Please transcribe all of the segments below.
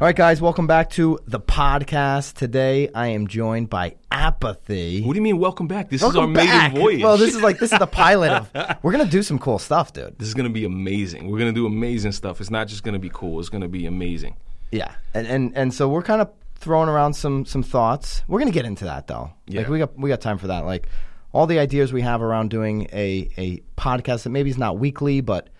All right, guys, welcome back to the podcast. Today, I am joined by Apathy. What do you mean, welcome back? This Welcome is our back. maiden voyage. Well, this is like this is the pilot of. We're gonna do some cool stuff, dude. this is going to be amazing. We're going to do amazing stuff. It's not just going to be cool. It's going to be amazing. Yeah, and and and so we're kind of throwing around some some thoughts. We're gonna get into that though. Yeah. Like we got we got time for that. Like all the ideas we have around doing a a podcast that maybe is not weekly, but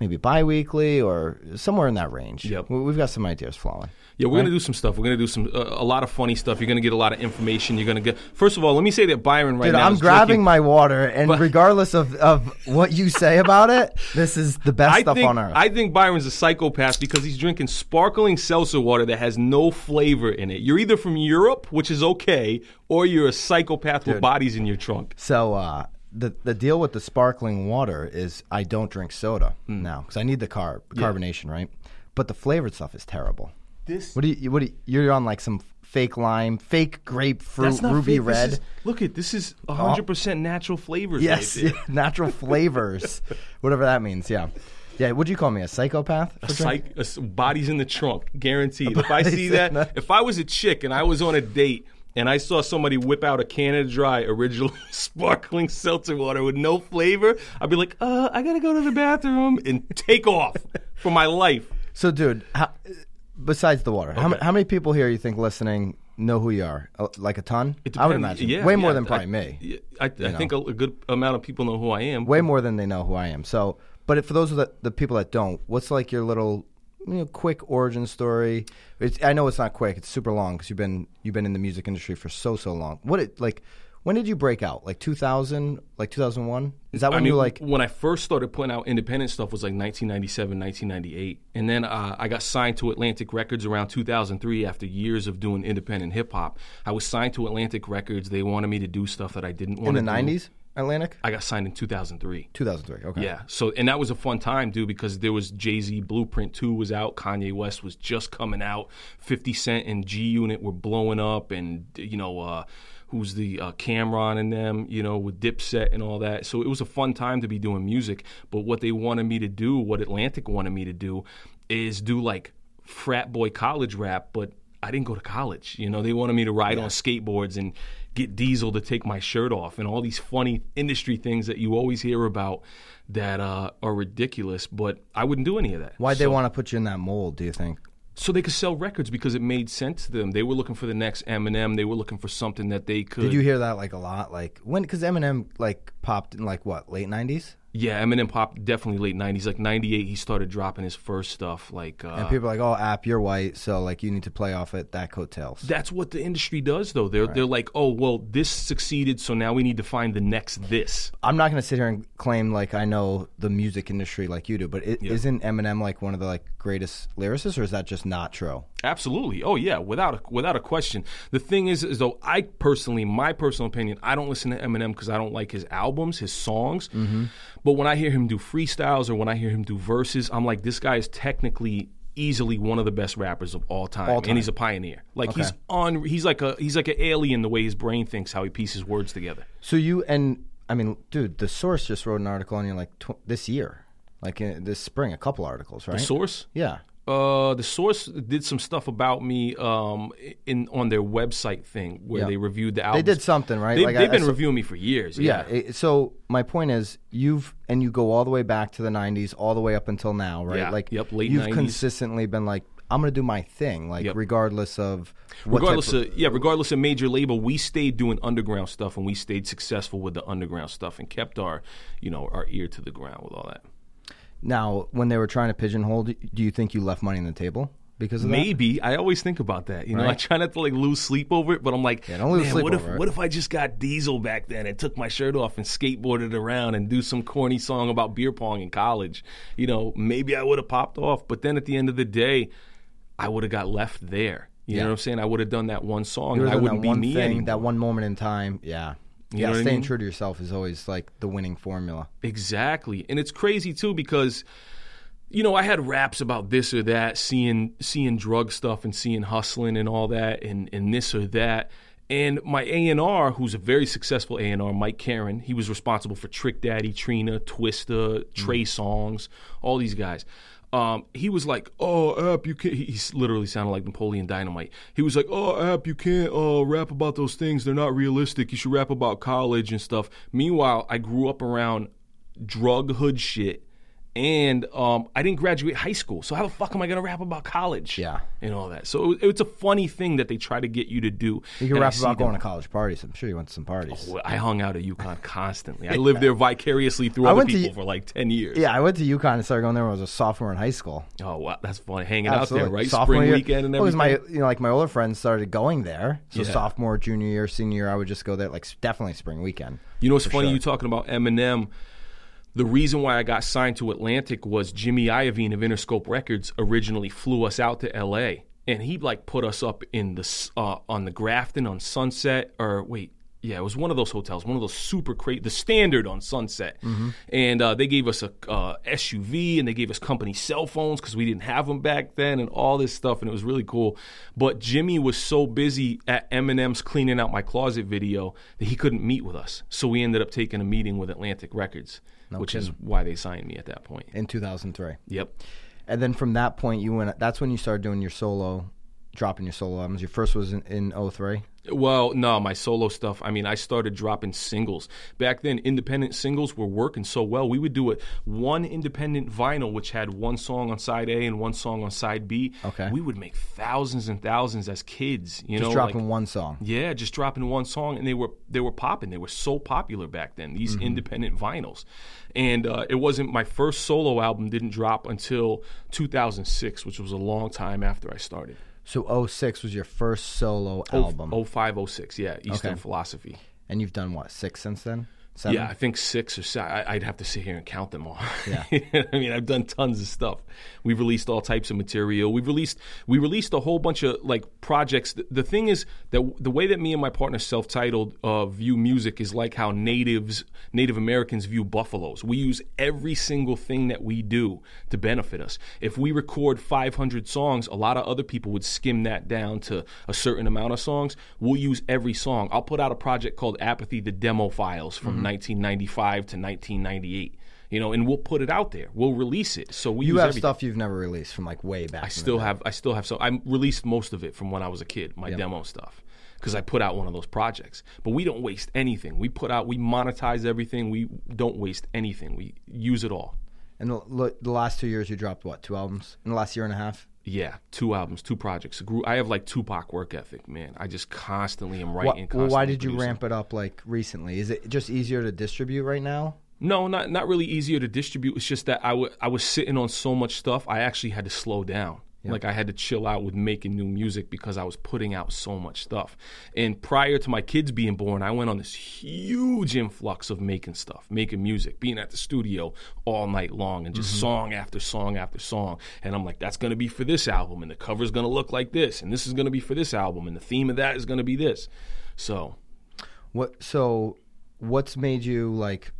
maybe bi-weekly or somewhere in that range. Yep. We- we've got some ideas flowing. Yeah, we're going to do some stuff. We're going to do some uh, a lot of funny stuff. You're going to get a lot of information. You're going to get. First of all, let me say that Byron right Dude, now. I'm grabbing drinking- my water, and But- regardless of, of what you say about it, this is the best I stuff think, on earth. I think Byron's a psychopath because he's drinking sparkling seltzer water that has no flavor in it. You're either from Europe, which is okay, or you're a psychopath with bodies in your trunk. So uh, the the deal with the sparkling water is I don't drink soda Hmm. now because I need the carb carbonation, right? But the flavored stuff is terrible. This What do you what do you, you're on like some fake lime, fake grapefruit, that's not ruby fake. This red. is- look at this is 100 percent natural flavors. yes, right there. natural flavors, whatever that means. Yeah, yeah. Would you call me a psychopath? drink- Psych, s- bodies in the trunk, guaranteed. If I see that, if I was a chick and I was on a date and I saw somebody whip out a Canada Dry original sparkling seltzer water with no flavor, I'd be like, uh, I gotta go to the bathroom and take off for my life. So, dude, how, besides the water, how, Okay. how many people here you think listening know who you are? Uh, Like a ton? I would imagine Yeah, way more yeah. than probably I, me. yeah, I, I think a, a good amount of people know who I am. way more than they know who I am. So, but for those of the, the people that don't, what's like your little, you know, quick origin story? It's, I know it's not quick; it's super long because you've been you've been in the music industry for so so long. What it like? When did you break out? Like two thousand? Like two thousand one? Is that when I mean, you like? when I first started putting out independent stuff was like 1997, 1998, and then uh, I got signed to Atlantic Records around 2003 after years of doing independent hip hop. I was signed to Atlantic Records. They wanted me to do stuff that I didn't In want the to do. nineties, Atlantic, I got signed in 2003. two thousand three. Okay. Yeah. So and that was a fun time, dude, because there was Jay Z Blueprint Two was out, Kanye West was just coming out, Fifty Cent and G Unit were blowing up, and you know. uh Who's the uh, Cam'ron and them, you know, with Dipset and all that. So it was a fun time to be doing music. But what they wanted me to do, what Atlantic wanted me to do, is do like frat boy college rap, but I didn't go to college. You know, they wanted me to ride on skateboards and get Diesel to take my shirt off and all these funny industry things that you always hear about that uh, are ridiculous. But I wouldn't do any of that. Why'd they want to put you in that mold? Do you think? So they could sell records because it made sense to them. They were looking for the next Eminem. They were looking for something that they could. Did you hear that like a lot? Like when? Because Eminem like popped in like what late nineties, Yeah, Eminem popped definitely late '90s. Like '98, he started dropping his first stuff. Like uh, and people are like, "Oh, app, you're white, so like you need to play off it that coattails." That's what the industry does, though. They're they're like, oh well, this succeeded, so now we need to find the next this. I'm not going to sit here and claim like I know the music industry like you do, but isn't Eminem like one of the like greatest lyricists, or is that just not true? Absolutely. Oh yeah, without a, without a question. The thing is, is though I personally, my personal opinion, I don't listen to Eminem because I don't like his albums, his songs. Mm-hmm. But when I hear him do freestyles or when I hear him do verses, I'm like, this guy is technically easily one of the best rappers of all time, All time. and he's a pioneer. Like he's on, he's like a he's like an alien the way his brain thinks, how he pieces words together. So you and I mean, dude, the Source just wrote an article on you like tw- this year, like in, this spring, a couple articles, right? Source. yeah. Uh, the source did some stuff about me um, in on their website thing where Yeah. they reviewed the album. They did something, right? They, like they've I been saw- reviewing me for years. Yeah. it- so my point is, you've and you go all the way back to the '90s, all the way up until now, right? Yeah. Like, Yep, late you've 90s. consistently been like, I'm going to do my thing, like Yep. regardless of what regardless type of, yeah, regardless of major label, we stayed doing underground stuff and we stayed successful with the underground stuff and kept our, you know, our ear to the ground with all that. Now, when they were trying to pigeonhole, do you think you left money on the table because of that? Maybe I always think about that. You know, I Right. try not to like lose sleep over it, but I'm like, Yeah, man, what if it." what if I just got Diesel back then and took my shirt off and skateboarded around and do some corny song about beer pong in college? You know, maybe I would have popped off. But then at the end of the day, I would have got left there. You Yeah. know what I'm saying? I would have done that one song, and I wouldn't be me thing, anymore. that one moment in time. Yeah, You yeah. what I Staying mean? true to yourself is always like the winning formula. Exactly. And it's crazy too because you know, I had raps about this or that, seeing seeing drug stuff and seeing hustling and all that and, and this or that. And my A&R, who's a very successful A&R, Mike Caren, he was responsible for Trick Daddy, Trina, Twista, Trey mm. Songz, all these guys. Um, he was like, "Oh, App, you can't." He, he literally sounded like Napoleon Dynamite. He was like, "Oh, App, you can't uh, rap about those things. They're not realistic. You should rap about college and stuff." Meanwhile, I grew up around drug hood shit and um, I didn't graduate high school. So how the fuck am I going to rap about college? Yeah. and all that. So it, it's a funny thing that they try to get you to do. You can And rap about them- going to college parties. I'm sure you went to some parties. Well, I hung out at UConn constantly. I lived there vicariously through I other went to people for like ten years. Yeah, I went to UConn and started going there when I was a sophomore in high school. Oh wow, that's funny. Hanging Absolutely. out there, right? Sophomore Spring year. weekend and Well, 'cause everything. my, you know, like my older friends started going there. So Yeah. sophomore, junior year, senior year, I would just go there. Like definitely spring weekend. You know what's funny? sure. You talking about Eminem. The reason why I got signed to Atlantic was Jimmy Iovine of Interscope Records originally flew us out to L.A. and he like put us up in the uh, on the Grafton on Sunset or wait. Yeah, it was one of those hotels, one of those super crazy, the standard on Sunset, and uh, they gave us a uh, SUV and they gave us company cell phones because we didn't have them back then, and all this stuff, and it was really cool. But Jimmy was so busy at Eminem's cleaning out my closet video that he couldn't meet with us, so we ended up taking a meeting with Atlantic Records, which is why they signed me at that point. in 2003. Yep. And then from that point, you went. That's when you started doing your solo, dropping your solo albums. Your first was in, in 03. Well, no, my solo stuff. I mean, I started dropping singles. Back then, independent singles were working so well. We would do it one independent vinyl, which had one song on side A and one song on side B. Okay. We would make thousands and thousands as kids. You Just know, dropping like- one song. yeah, just dropping one song, and they were they were popping. They were so popular back then. These Mm-hmm. independent vinyls, and uh, it wasn't my first solo album. Didn't drop until 2006, which was a long time after I started. So 06 was your first solo Oh, album, 05, 06, yeah, Eastern Okay. Philosophy. and you've done what six since then? Seven? Yeah, I think six or seven. I, I'd have to sit here and count them all. Yeah. I mean, I've done tons of stuff. We've released all types of material. We've released we released a whole bunch of like projects. The, the thing is that the way that me and my partner Celph Titled uh, view music is like how natives, Native Americans view buffaloes. We use every single thing that we do to benefit us. If we record 500 songs, a lot of other people would skim that down to a certain amount of songs. We'll use every song. I'll put out a project called Apathy: The Demo Files from 1995 to 1998. You know, and we'll put it out there. We'll release it. So we You have everything. stuff you've never released from like way back. I still have. I still have. So I released most of it from when I was a kid. My demo stuff. Because I put out one of those projects, but we don't waste anything. We put out, we monetize everything. We don't waste anything. We use it all. And the, the last two years, you dropped what two albums in the last year and a half? Yeah, two albums, two projects. I have like Tupac work ethic, man. I just constantly am writing. well, why did you producing. ramp it up like recently? Is it just easier to distribute right now? No, not not really easier to distribute. It's just that I wa- I was sitting on so much stuff. I actually had to slow down. Like I had to chill out with making new music because I was putting out so much stuff. And prior to my kids being born, I went on this huge influx of making stuff, making music, being at the studio all night long and just mm-hmm. song after song after song. And I'm like, that's going to be for this album, and the cover's going to look like this, and this is going to be for this album, and the theme of that is going to be this. So What? So, what's made you like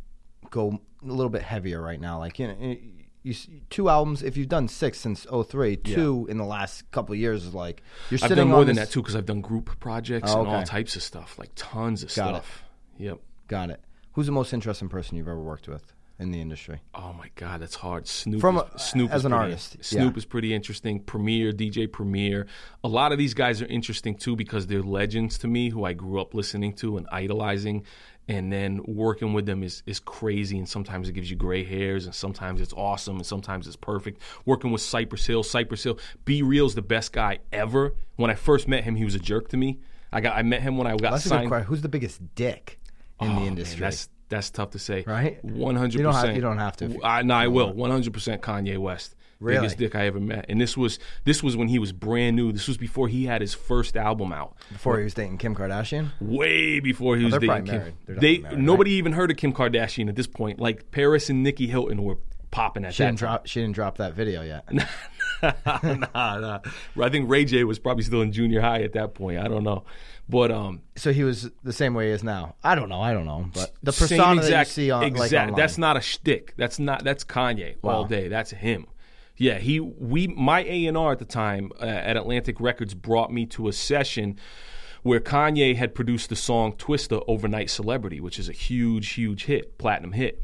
go a little bit heavier right now? Like you know, you, two albums. If you've done six since 03, two in the last couple of years is like you're I've done more than that too because I've done group projects Oh, and all types of stuff, like tons of Got it. stuff. Yep. Got it. Who's the most interesting person you've ever worked with in the industry? Oh my God, that's hard. Snoop, From is, a- Snoop as is an pretty- artist, Snoop yeah. is pretty interesting. Premier, DJ Premier. A lot of these guys are interesting too because they're legends to me who I grew up listening to and idolizing. And then working with them is, is crazy, and sometimes it gives you gray hairs, and sometimes it's awesome, and sometimes it's perfect. Working with Cypress Hill, Cypress Hill, B Real's the best guy ever. When I first met him, he was a jerk to me. I got I met him when I got That's a good signed. question. Who's the biggest dick in Oh, the man, industry? that's that's tough to say. Right? One hundred You don't have- you don't have to I, no, I will. One hundred percent. Kanye West. Really? Biggest dick I ever met. And this was this was when he was brand new. This was before he had his first album out. Before he was dating Kim Kardashian. Way before he was they're dating Kim. they married, nobody even heard of Kim Kardashian at this point. Like Paris and Nicky Hilton were popping at She that didn't drop. She didn't drop that video yet. nah, nah. I think Ray J was probably still in junior high at that point. I don't know, but um, So he was the same way he is now. I don't know. I don't know. But the persona exact, that you see on like exact. online. that's not a shtick. That's not. That's Kanye all day. That's him. Yeah, he. We. My A and R at the time uh, at Atlantic Records brought me to a session where Kanye had produced the song Twista Overnight Celebrity, which is a huge, huge hit, platinum hit.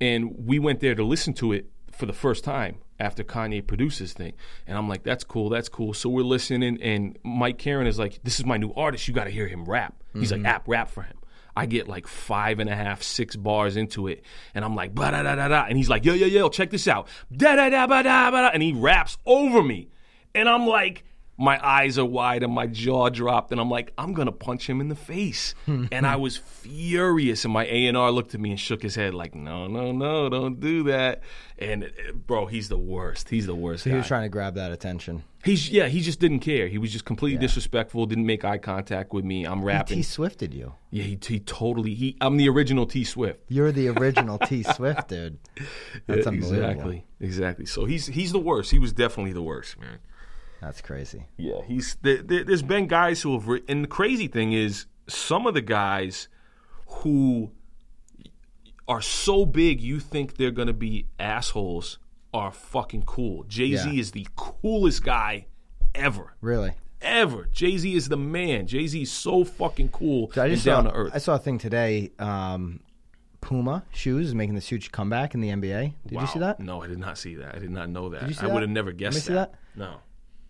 And we went there to listen to it for the first time after Kanye produced his thing. And I'm like, that's cool, that's cool. So we're listening, and Mike Caren is like, this is my new artist. You got to hear him rap. He's like, app rap for him. I get like five and a half, six bars into it, and I'm like, da da da da, and he's like, yo yo yo, check this out, da da da ba da ba da, and he raps over me, and I'm like, my eyes are wide and my jaw dropped, and I'm like, I'm gonna punch him in the face, and I was furious, and my A and R looked at me and shook his head like, no no no, don't do that, and bro, he's the worst, he's the worst. He guy. was trying to grab that attention. He's yeah, he just didn't care. He was just completely disrespectful. Didn't make eye contact with me. I'm rapping. T Swifted you. Yeah, he, he totally. He, I'm the original T Swift. You're the original T Swift, dude. That's unbelievable. Exactly, exactly. So he's he's the worst. He was definitely the worst, man. That's crazy. Yeah, he's there, there, there's been guys who have, writ- and the crazy thing is, some of the guys who are so big, you think they're gonna be assholes, are fucking cool. Jay Z Yeah. is the coolest guy ever. Really. Ever. Jay Z is the man. Jay Z is so fucking cool So I just down saw, to earth. I saw a thing today. Um, Puma shoes is making this huge comeback in the NBA. Did Wow. you see that? No, I did not see that. I did not know that. I would have never guessed see that. No.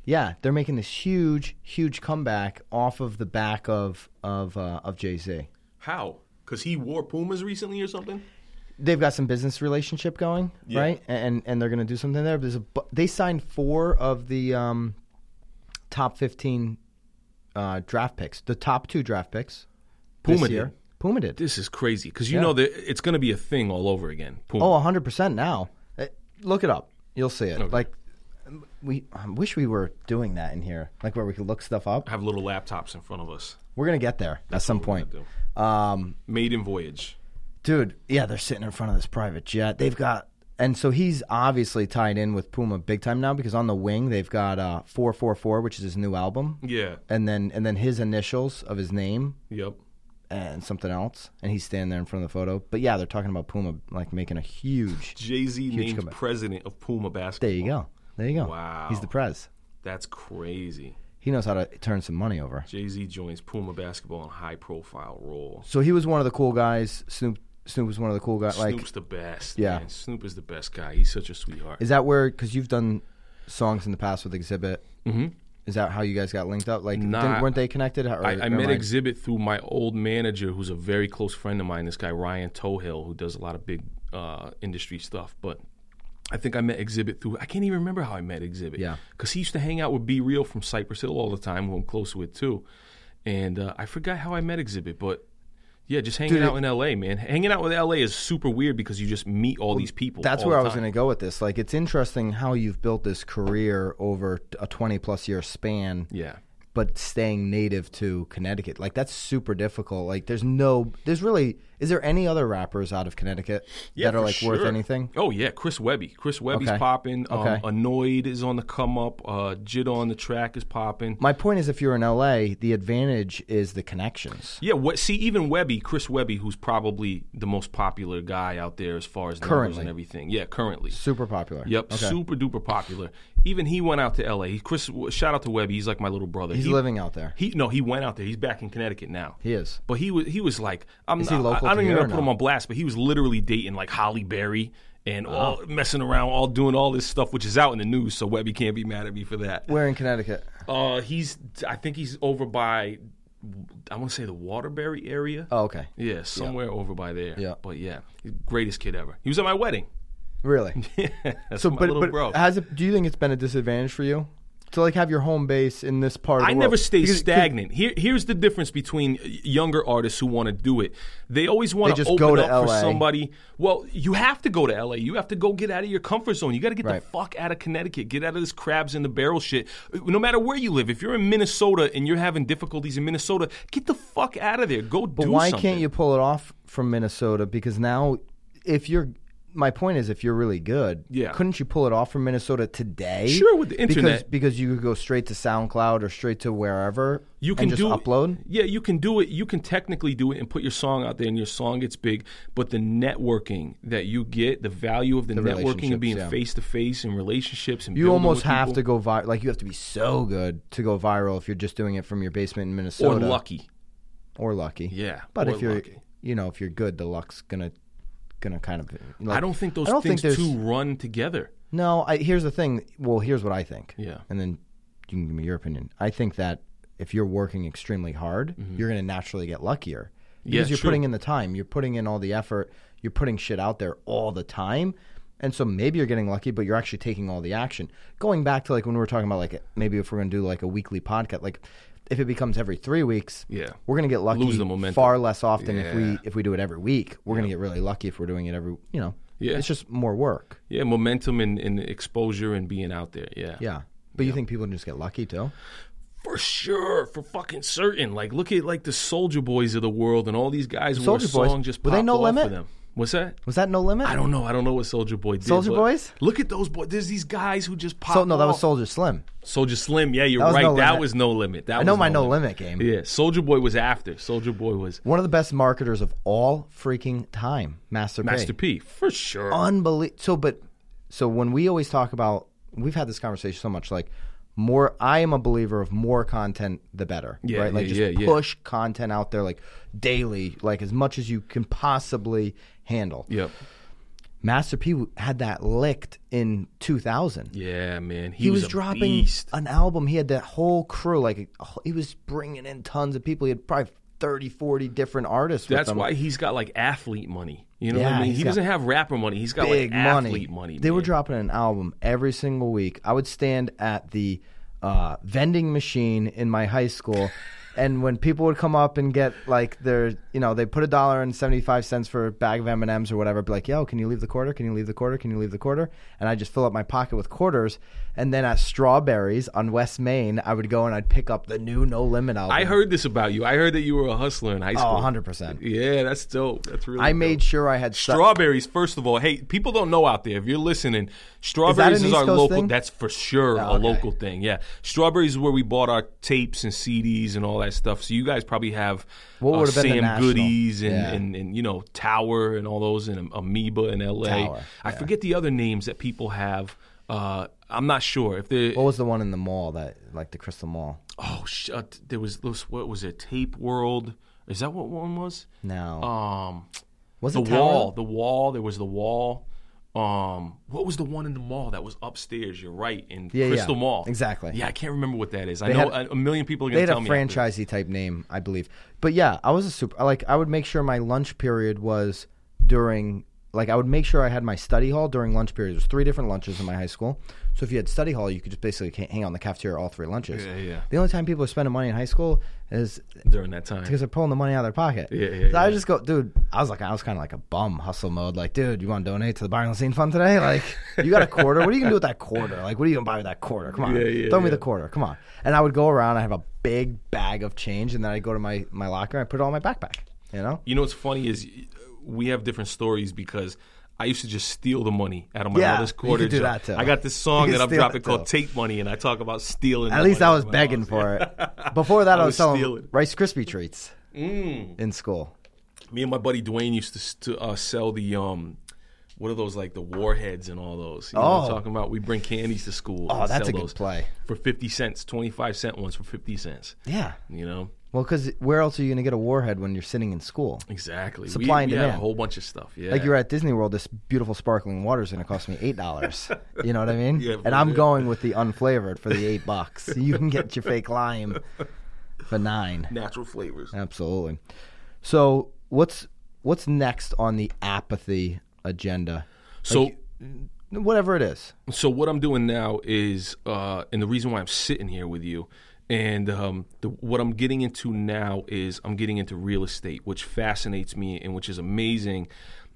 Yeah, they're making this huge, huge comeback off of the back of of uh, of Jay Z. How? Because he wore Pumas recently or something? They've got some business relationship going, Yeah. right? And and they're going to do something there. There's a they signed four of the um, top fifteen uh, draft picks, the top two draft picks. Puma this did. year. Puma did. This is crazy because you Yeah. know that it's going to be a thing all over again. Puma. Oh, 100% now. Uh, Look it up. You'll see it. Okay. Like we I wish we were doing that in here. Like where we could look stuff up. have little laptops in front of us. We're going to get there at some point. gonna Um Maiden voyage. Dude, yeah, they're sitting in front of this private jet. They've got and so he's obviously tied in with Puma big time now because on the wing they've got uh 444 which is his new album. Yeah. And then and then his initials of his name Yep. and something else and he's standing there in front of the photo. But yeah, they're talking about Puma like making a huge Jay Z named comeback. president of Puma basketball. There you go. There you go. Wow. He's the prez. That's crazy. He knows how to turn some money over. Jay Z joins Puma basketball in high profile role. So he was one of the cool guys. Snoop Snoop was one of the cool guys. Like, Snoop's the best. Yeah. Man. Snoop is the best guy. He's such a sweetheart. is that where? Because you've done songs in the past with Exhibit. Mhm. Is that how you guys got linked up? Like, Nah. weren't they connected? Or, I, I met Exhibit through my old manager, who's a very close friend of mine. This guy Ryan Tohill, who does a lot of big uh, industry stuff. But I think I met Exhibit through. I can't even remember how I met Exhibit. Yeah. because he used to hang out with B Real from Cypress Hill all the time, who I'm close with too. And uh, I forgot how I met Exhibit, but yeah, just hanging Dude, out in L.A. Man, hanging out with L.A. is super weird because you just meet all these people. That's where I was going to go with this. Like, it's interesting how you've built this career over a twenty plus year span. Yeah. but staying native to Connecticut. Like that's super difficult. Like there's no there's really is there any other rappers out of Connecticut that are like worth anything? Oh yeah, Chris Webby. Chris Webby's Okay. popping. Um, Okay. Annoyed is on the come up. Uh, Jid on the track is popping. My point is if you're in LA, the advantage is the connections. Yeah, what, see, even Webby, Chris Webby, who's probably the most popular guy out there as far as Currently. and everything. Yeah, currently. Super popular. Yep, Okay. super duper popular. Even he went out to L.A. He, Chris, shout out to Webby. He's like my little brother. He's he, living out there. He no, he went out there. He's back in Connecticut now. He is. But he was he was like I'm Is he local I, I don't even want to put him on blast, but he was literally dating like Halle Berry and all messing around, all doing all this stuff, which is out in the news. So Webby can't be mad at me for that. Where in Connecticut? Uh, he's I think he's over by I want to say the Waterbury area. Oh, okay. Yeah, somewhere over by there. Yeah. But yeah, greatest kid ever. He was at my wedding. Really? That's so my but little but bro. has it do you think it's been a disadvantage for you? To like have your home base in this part of the I world? never stay Because- stagnant. Here, here's the difference between younger artists who want to do it. They always want They to open go to up for LA. somebody. Well, you have to go to LA. You have to go get out of your comfort zone. You got to get Right. the fuck out of Connecticut. Get out of this crabs in the barrel shit. Uh, no matter where you live, if you're in Minnesota and you're having difficulties in Minnesota, get the fuck out of there. Go But do why something. can't you pull it off from Minnesota? Because now, if you're my point is, if you're really good, Yeah. couldn't you pull it off from Minnesota today? Sure, with the Because internet. because you could go straight to SoundCloud or straight to wherever. You and can just do upload. Yeah, you can do it. You can technically do it and put your song out there, and your song gets big. But the networking that you get, the value of the, networking relationships, and being yeah. face to face and relationships, and You building almost with have people, to go viral. Like you have to be so good to go viral if you're just doing it from your basement in Minnesota or lucky. or lucky. Yeah, but or if you're, lucky. you know, if you're good, the luck's gonna gonna kind of. Like, I don't think those don't things think two run together. No, I, here's the thing. Well, here's what I think. Yeah. and then you can give me your opinion. I think that if you're working extremely hard, you're going to naturally get luckier because Mm-hmm. Yeah, you're true. putting in the time, you're putting in all the effort, you're putting shit out there all the time. And so maybe you're getting lucky, but you're actually taking all the action. Going back to like when we were talking about like maybe if we're going to do like a weekly podcast, like if it becomes every three weeks, Yeah. we're going to get lucky Lose the momentum. far less often if we if we do it every week. We're going to get really lucky if we're doing it every you know. Yeah. it's just more work. Yeah, momentum and, and exposure and being out there. Yeah, Yeah, but you think people just get lucky too? for sure, for fucking certain. Like, look at like the Soulja Boys of the world and all these guys Soulja Boys, song just were they No Limit? What's that? Was that no limit? I don't know. I don't know what Soulja Boy did. Soldier but Boys? Look at those boys. There's these guys who just pop. So no, that was. Soulja Slim. Soulja Slim. Yeah, you're That was right. No that Limit. was no limit. That I know was my no limit game. Yeah, Soulja Boy was after. Soulja Boy was One of the best marketers of all freaking time, Master P. Master P for sure. Unbelievable. So, but so when we always talk about, we've had this conversation so much. Like more, I am a believer of more content, the better. Yeah, right. Like yeah, just yeah, push content out there, like daily, like as much as you can possibly handle. Yep. Master P had that licked in 2000. Yeah, man. He, he was, a dropping beast. an album. He had that whole crew. Like he was bringing in tons of people. He had probably 30, 40 different artists. with That's why he's got like athlete money. You know what I mean? He doesn't have rapper money. He's got big like money. athlete money. They were dropping an album every single week. I would stand at the uh, vending machine in my high school. And when people would come up and get like their, you know, they put a dollar and seventy five cents for a bag of M and M's or whatever. Be like, yo, can you leave the quarter? Can you leave the quarter? Can you leave the quarter? And I just fill up my pocket with quarters. And then at Strawberries on West Main, I would go and I'd pick up the new No Limit album. I heard this about you. I heard that you were a hustler in high school. Oh, 100%. Yeah, that's dope. That's really I dope. made sure I had stu- Strawberries, first of all, hey, people don't know out there. If you're listening, Strawberries is, East our Coast local. thing? That's for sure a okay. local thing. Yeah, Strawberries is where we bought our tapes and CDs and all that stuff. So you guys probably have What uh, been the Sam national? Goody's and, Yeah. and, and you know Tower and all those and Amoeba in L.A. Tower, I forget the other names that people have. Uh, I'm not sure if they. What was the one in the mall that, like the Crystal Mall? Oh shut! There was this. What was it? Tape World. Is that what one was? No. Um, was the it Tower? wall. The wall. There was the wall. Um, what was the one in the mall that was upstairs? You're right in Yeah, yeah. Crystal Mall. Exactly. Yeah, I can't remember what that is. I They know had- a, a million people are They going to had tell a me. after this. franchisey type name, I believe. But yeah, I was a super. Like I would make sure my lunch period was during. Like I would make sure I had my study hall during lunch period. There's three different lunches in my high school. So if you had study hall, you could just basically hang out in the cafeteria all three lunches. Yeah, yeah. The only time people are spending money in high school is during that time. because they're pulling the money out of their pocket. Yeah, yeah, So I yeah. would just go, dude. I was like, I was kind of like a bum hustle mode. Like, dude, you want to donate to the Byron Scene Fund today? Like, you got a quarter. What are you gonna do with that quarter? Like, what are you gonna buy with that quarter? Come on, Yeah, yeah, throw me the quarter. Come on. And I would go around. I have a big bag of change, and then I go to my my locker. and I put it all in my backpack. You know? You know what's funny is we have different stories because I used to just steal the money out of my Yeah, mother's you quarter. could do that, too. I got this song that I'm dropping it, called. Tape Money, and I talk about stealing. At the least I was begging house. for it. Before that, I, I was, selling stealing. Rice Krispie treats Mm. in school. Me and my buddy Dwayne used to, to uh, sell the um, what are those like the warheads and all those? You know what I'm Oh. talking about? We bring candies to school. Oh, that's sell a good those play. for fifty cents, twenty five cent ones for fifty cents. Yeah. You know Well, because where else are you gonna get a warhead when you're sitting in school? exactly. Supply we, and we had a whole bunch of stuff. Yeah, Like you're at Disney World, this beautiful sparkling water is going to cost me eight dollars. you know what I mean? Yeah, and I'm yeah. going with the unflavored for the eight bucks. You can get your fake lime for nine. natural flavors. Absolutely. So what's what's next on the apathy agenda? So. Like, whatever it is. So what I'm doing now is, uh, and the reason why I'm sitting here with you, and um, the, what I'm getting into now is I'm getting into real estate, which fascinates me and which is amazing.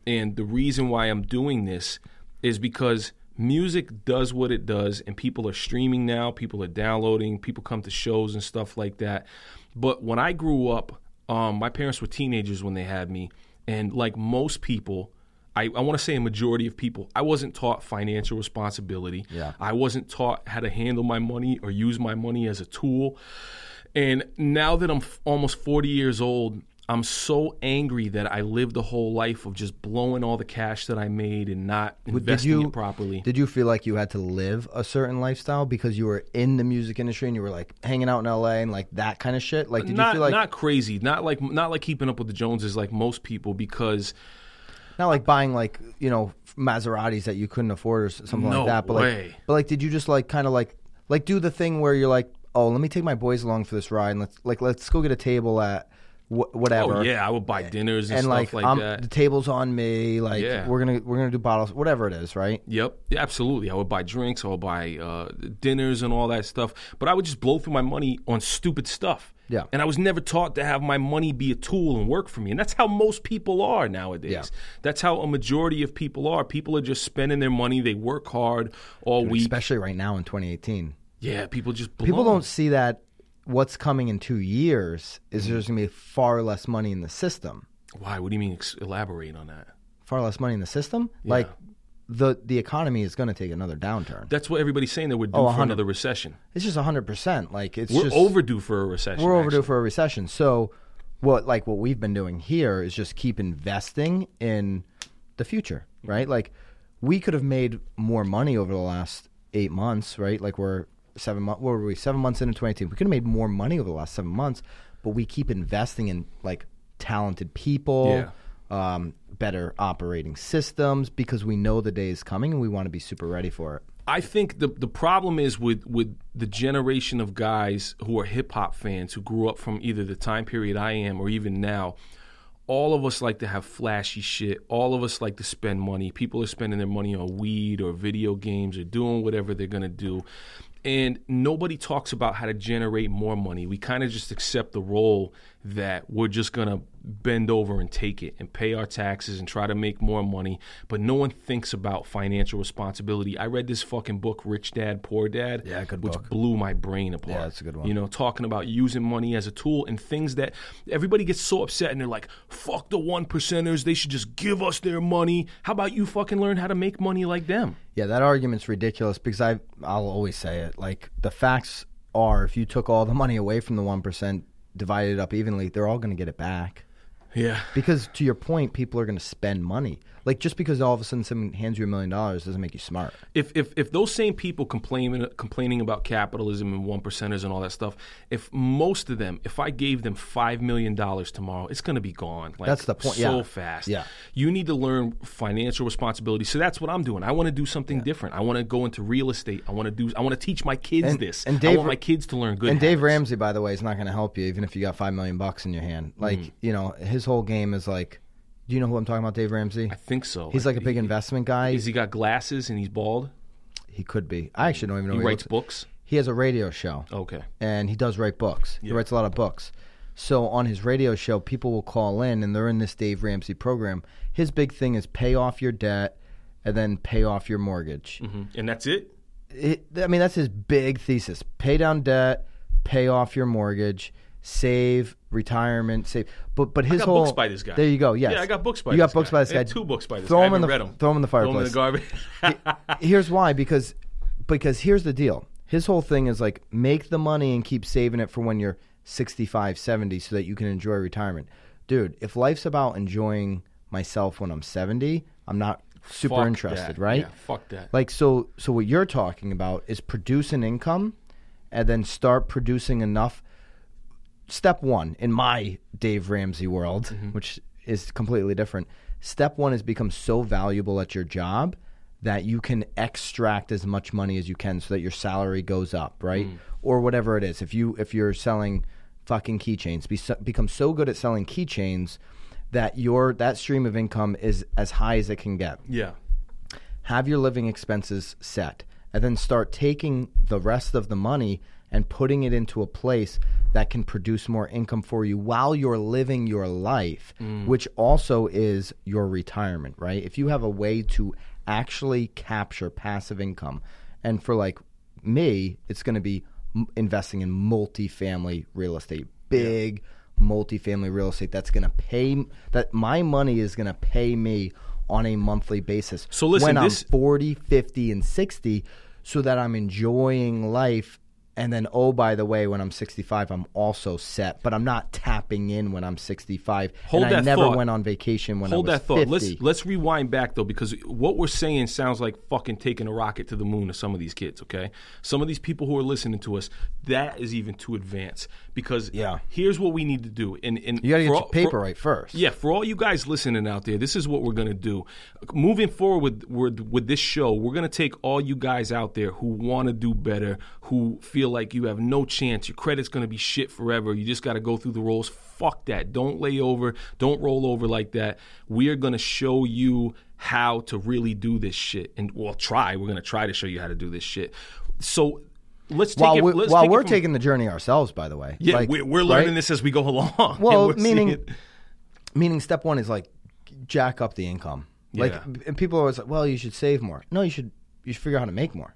And the reason why I'm doing this is because music does what it does, and people are streaming now, people are downloading, people come to shows and stuff like that. But when I grew up, um, my parents were teenagers when they had me, and like most people, I, I want to say a majority of people, I wasn't taught financial responsibility. Yeah. I wasn't taught how to handle my money or use my money as a tool. And now that I'm f- almost 40 years old, I'm so angry that I lived the whole life of just blowing all the cash that I made and not investing you- it properly. Did you feel like you had to live a certain lifestyle because you were in the music industry and you were like hanging out in LA and like that kind of shit? Like, did not you feel like not crazy, not like not like keeping up with the Joneses like most people because not like buying like you know Maseratis that you couldn't afford or something No like that? But way. like, but like, did you just like kind of like like do the thing where you're like, oh, let me take my boys along for this ride and let's like let's go get a table at wh- whatever. oh yeah, I would buy dinners and, And stuff like, like I'm- that. the table's on me. Like Yeah. we're gonna we're gonna do bottles, whatever it is, right? Yep, yeah, absolutely. I would buy drinks, I would buy uh, dinners and all that stuff. But I would just blow through my money on stupid stuff. Yeah. And I was never taught to have my money be a tool and work for me. And that's how most people are nowadays. Yeah. That's how a majority of people are. People are just spending their money. They work hard all week. Especially right now in 2018. yeah, people just blow. People don't see that what's coming in two years is Mm-hmm. there's going to be far less money in the system. Why? What do you mean? Elaborate on that. Far less money in the system? Like the the economy is going to take another downturn. That's what everybody's saying that we're due Oh, for 100. another recession. It's just 100%. Like it's We're just overdue for a recession. we're overdue actually. for a recession. So what like what we've been doing here is just keep investing in the future, right? Like we could have made more money over the last 8 months, right? Like we're 7 months what were we 7 months into 2018. We could have made more money over the last 7 months, but we keep investing in like talented people, um, better operating systems because we know the day is coming and we want to be super ready for it. I think the the problem is with with the generation of guys who are hip hop fans who grew up from either the time period I am or even now. All of us like to have flashy shit. All of us like to spend money. People are spending their money on weed or video games or doing whatever they're gonna do. And nobody talks about how to generate more money. We kind of just accept the role that we're just going to bend over and take it and pay our taxes and try to make more money. But no one thinks about financial responsibility. I read this fucking book, Rich Dad, Poor Dad, Yeah, good which book. blew my brain apart. Yeah, it's a good one. You know, talking about using money as a tool and things that everybody gets so upset and they're like, fuck the one percenters. They should just give us their money. How about you fucking learn how to make money like them? Yeah, that argument's ridiculous because I I'll always say it. Like the facts are, if you took all the money away from the one percent, divided it up evenly, they're all going to get it back. Yeah. Because to your point, people are going to spend money. Like just because all of a sudden someone hands you a million dollars doesn't make you smart. if if if those same people complaining complaining about capitalism and one percenters and all that stuff, if most of them, if I gave them five million dollars tomorrow, it's going to be gone. Like, That's the point, So yeah. fast. Yeah. You need to learn financial responsibility. So that's what I'm doing. I want to do something different. I want to go into real estate. I want to do. I want to teach my kids And- this. and I Dave- want my kids to learn good. and Dave. Ramsey, by the way, is not going to help you even if you got five million bucks in your hand. Like Mm. you know, his whole game is like, do you know who I'm talking about? Dave Ramsey. I think so. He's like a big He- investment guy. Is he got glasses and he's bald? He could be. I actually don't even know. He what writes looks- books. He has a radio show. Okay. and he does write books. He writes a lot of books. So on his radio show, people will call in and they're in this Dave Ramsey program. His big thing is pay off your debt and then pay off your mortgage. hmm And that's it. It, I mean, that's his big thesis: pay down debt, pay off your mortgage, save retirement, save. But but his got whole books by this guy. There you go. Yes, Yeah, I got books by this guy. you got books guy. by this guy. two books by this throw guy. I Them in the, haven't. Throw them in the fireplace throw fireplace. in the garbage. here's why because because here's the deal his whole thing is like make the money and keep saving it for when you're 65 70 so that you can enjoy retirement dude if life's about enjoying myself when i'm 70 i'm not super Fuck interested that. right Yeah, fuck that. like so so what you're talking about is produce an income and then start producing enough step one in my Dave Ramsey world, Mm-hmm. which is completely different. Step one is become so valuable at your job that you can extract as much money as you can so that your salary goes up, right? Mm. Or whatever it is. If you if you're selling fucking keychains, be so, become so good at selling keychains that your that stream of income is as high as it can get yeah. have your living expenses set, and then start taking the rest of the money and putting it into a place that can produce more income for you while you're living your life, mm. which also is your retirement, right? If you have a way to actually capture passive income, and for like me, it's going to be m- investing in multifamily real estate, big multifamily real estate that's going to pay that my money is going to pay me on a monthly basis. So listen, when I'm 40, 50, and 60, so that I'm enjoying life. And then, oh, by the way, when I'm 65, I'm also set, but I'm not tapping in when I'm 65. Hold and I never thought. went on vacation when Hold I was that thought. 50. Let's let's rewind back though, because what we're saying sounds like fucking taking a rocket to the moon to some of these kids. Okay, some of these people who are listening to us, that is even too advanced. Because Yeah. here's what we need to do, and and you got to get for your paper for- right first. Yeah, for all you guys listening out there, this is what we're gonna do. Moving forward with with, with this show, we're gonna take all you guys out there who want to do better, who feel like you have no chance, your credit's gonna be shit forever. You just got to go through the rolls. Fuck that. Don't lay over. Don't roll over like that. We are gonna show you how to really do this shit, and we'll try. We're gonna try to show you how to do this shit. So. Let's take While, it. we, let's while we're from- taking the journey ourselves, by the way. yeah, Like, we're, we're learning right? this as we go along. Well, meaning- meaning step one is like jack up the income. Like, Yeah. and people are always like, "Well, you should save more." No, you should. You should figure out how to make more.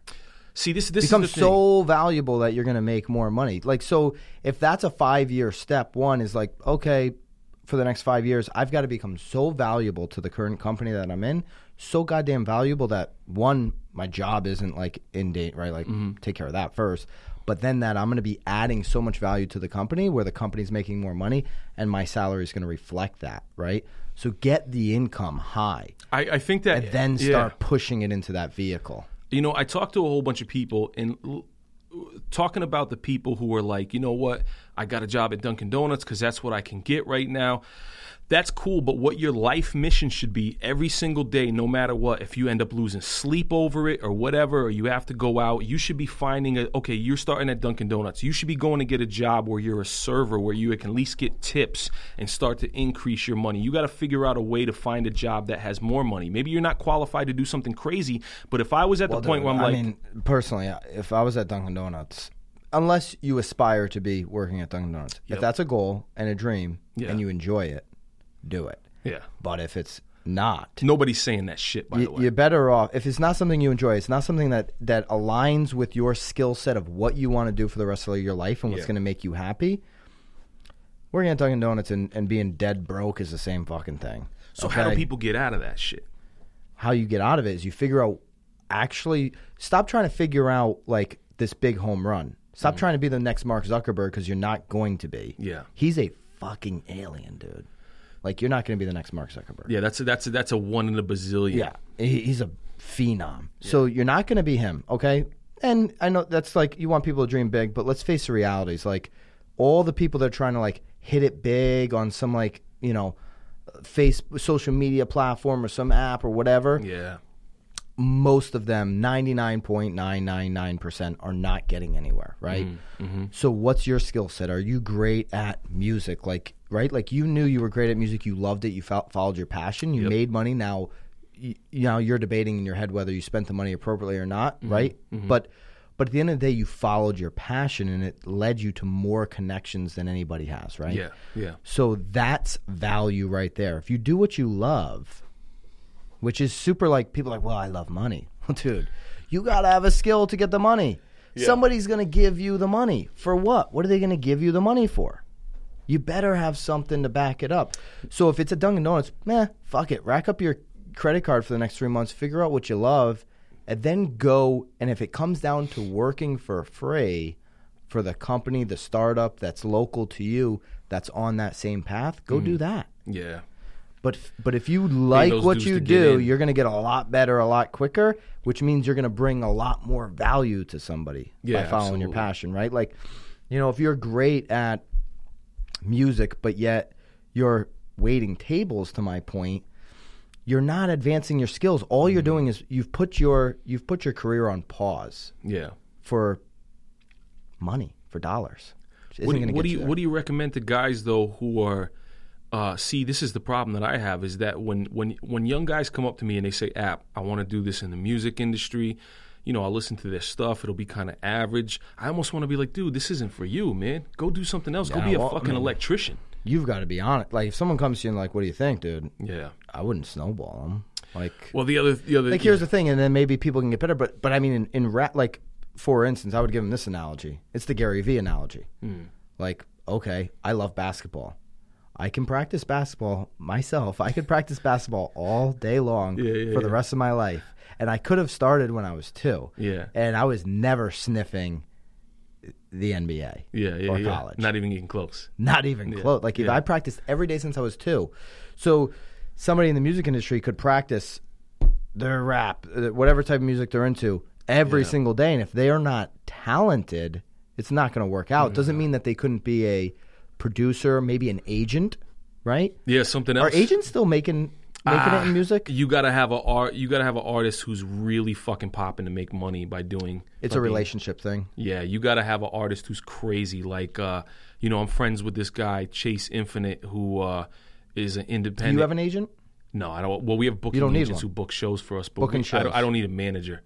see this. This Become is the thing. so valuable that you're going to make more money. Like, so if that's a five year step, one is like, okay, for the next five years, I've got to become so valuable to the current company that I'm in, so goddamn valuable that one, my job isn't like in date, right? Like, mm-hmm. take care of that first. But then that I'm going to be adding so much value to the company where the company's making more money and my salary is going to reflect that, right? So get the income high I, I think that and then yeah. start pushing it into that vehicle. You know, I talked to a whole bunch of people and talking about the people who are like, you know what, I got a job at Dunkin' Donuts because that's what I can get right now. That's cool, but what your life mission should be every single day, no matter what, if you end up losing sleep over it or whatever, or you have to go out, you should be finding a, okay, you're starting at Dunkin' Donuts. You should be going to get a job where you're a server, where you can at least get tips and start to increase your money. You got to figure out a way to find a job that has more money. Maybe you're not qualified to do something crazy, but if I was at the point where I'm I like, mean, personally, if I was at Dunkin' Donuts, unless you aspire to be working at Dunkin' Donuts, Yep. if that's a goal and a dream Yeah. and you enjoy it, do it. yeah, But if it's not, nobody's saying that shit, by the way. you're better off. If it's not something you enjoy, it's not something that that aligns with your skill set of what you want to do for the rest of your life and what's Yeah. going to make you happy. Working at Dunkin' Donuts and, and being dead broke is the same fucking thing. So how do okay? people get out of that shit? how you get out of it is you figure out actually stop trying to figure out like this big home run. Stop mm. trying to be the next Mark Zuckerberg because you're not going to be. Yeah. He's a fucking alien, dude. Like you're not going to be the next Mark Zuckerberg. Yeah, that's a, that's a, that's a one in a bazillion. Yeah, he, he's a phenom. So you're not going to be him, okay? And I know that's like you want people to dream big, but let's face the realities. Like all the people that are trying to like hit it big on some like you know, face social media platform or some app or whatever. yeah, Most of them, ninety nine point nine nine nine percent, are not getting anywhere. Right. Mm-hmm, So what's your skill set? Are you great at music? Like right, like you knew you were great at music. You loved it. You fo- followed your passion. You Yep. made money. Now, you, know you're debating in your head whether you spent the money appropriately or not. Mm-hmm, Right. But but at the end of the day, you followed your passion, and it led you to more connections than anybody has. Right. yeah, yeah. So that's value right there. If you do what you love, which is super like people are like, well, I love money. Dude, you got to have a skill to get the money. Somebody's going to give you the money. For what? What are they going to give you the money for? You better have something to back it up. So if it's a Dunkin' Donuts, meh, fuck it. Rack up your credit card for the next three months, figure out what you love, and then go. And if it comes down to working for free for the company, the startup that's local to you, that's on that same path, go do that. Yeah. But but if you like what you do, you're going to get a lot better a lot quicker, which means you're going to bring a lot more value to somebody Yeah, by following your passion, right? Like, you know, if you're great at music, but yet you're waiting tables, to my point, you're not advancing your skills. All Mm-hmm. you're doing is you've put your you've put your career on pause Yeah. for money, for dollars. which isn't What, do- gonna what get do you there. what do you recommend to guys though who are uh, see this is the problem that I have is that when when when young guys come up to me and they say app I want to do this in the music industry you know I'll listen to their stuff it'll be kind of average I almost want to be like dude this isn't for you man go do something else go Yeah, be a well, I fucking mean- electrician You've got to be honest. Like if someone comes to you and like, "What do you think, dude?" yeah I wouldn't snowball them. Like, well the other the other like here's the thing, and then maybe people can get better. But but I mean, in, in rap, like for instance, I would give him this analogy. It's the Gary Vee analogy. Hmm. Like, okay, I love basketball. I can practice basketball myself. I could practice basketball all day long Yeah, yeah, for the rest of my life. And I could have started when I was two. Yeah. And I was never sniffing the NBA Yeah, yeah, or yeah. college. Not even getting close. Not even close. Like if. I practiced every day since I was two, so somebody in the music industry could practice their rap, uh, whatever type of music they're into, every single day. And if they are not talented, it's not going to work out. Doesn't mean that they couldn't be a producer, maybe an agent, right? Yeah, something else. Are agents still making making it Ah, in music? You gotta have a art. You gotta have an artist who's really fucking popping to make money by doing. It's a relationship thing. Yeah, you gotta have an artist who's crazy. Like, uh, you know, I'm friends with this guy Chase Infinite, who uh, is an Do independent. you have an agent? No, I don't. Well, we have booking agents one. who book shows for us. But Booking we, I, don't, shows. I don't need a manager.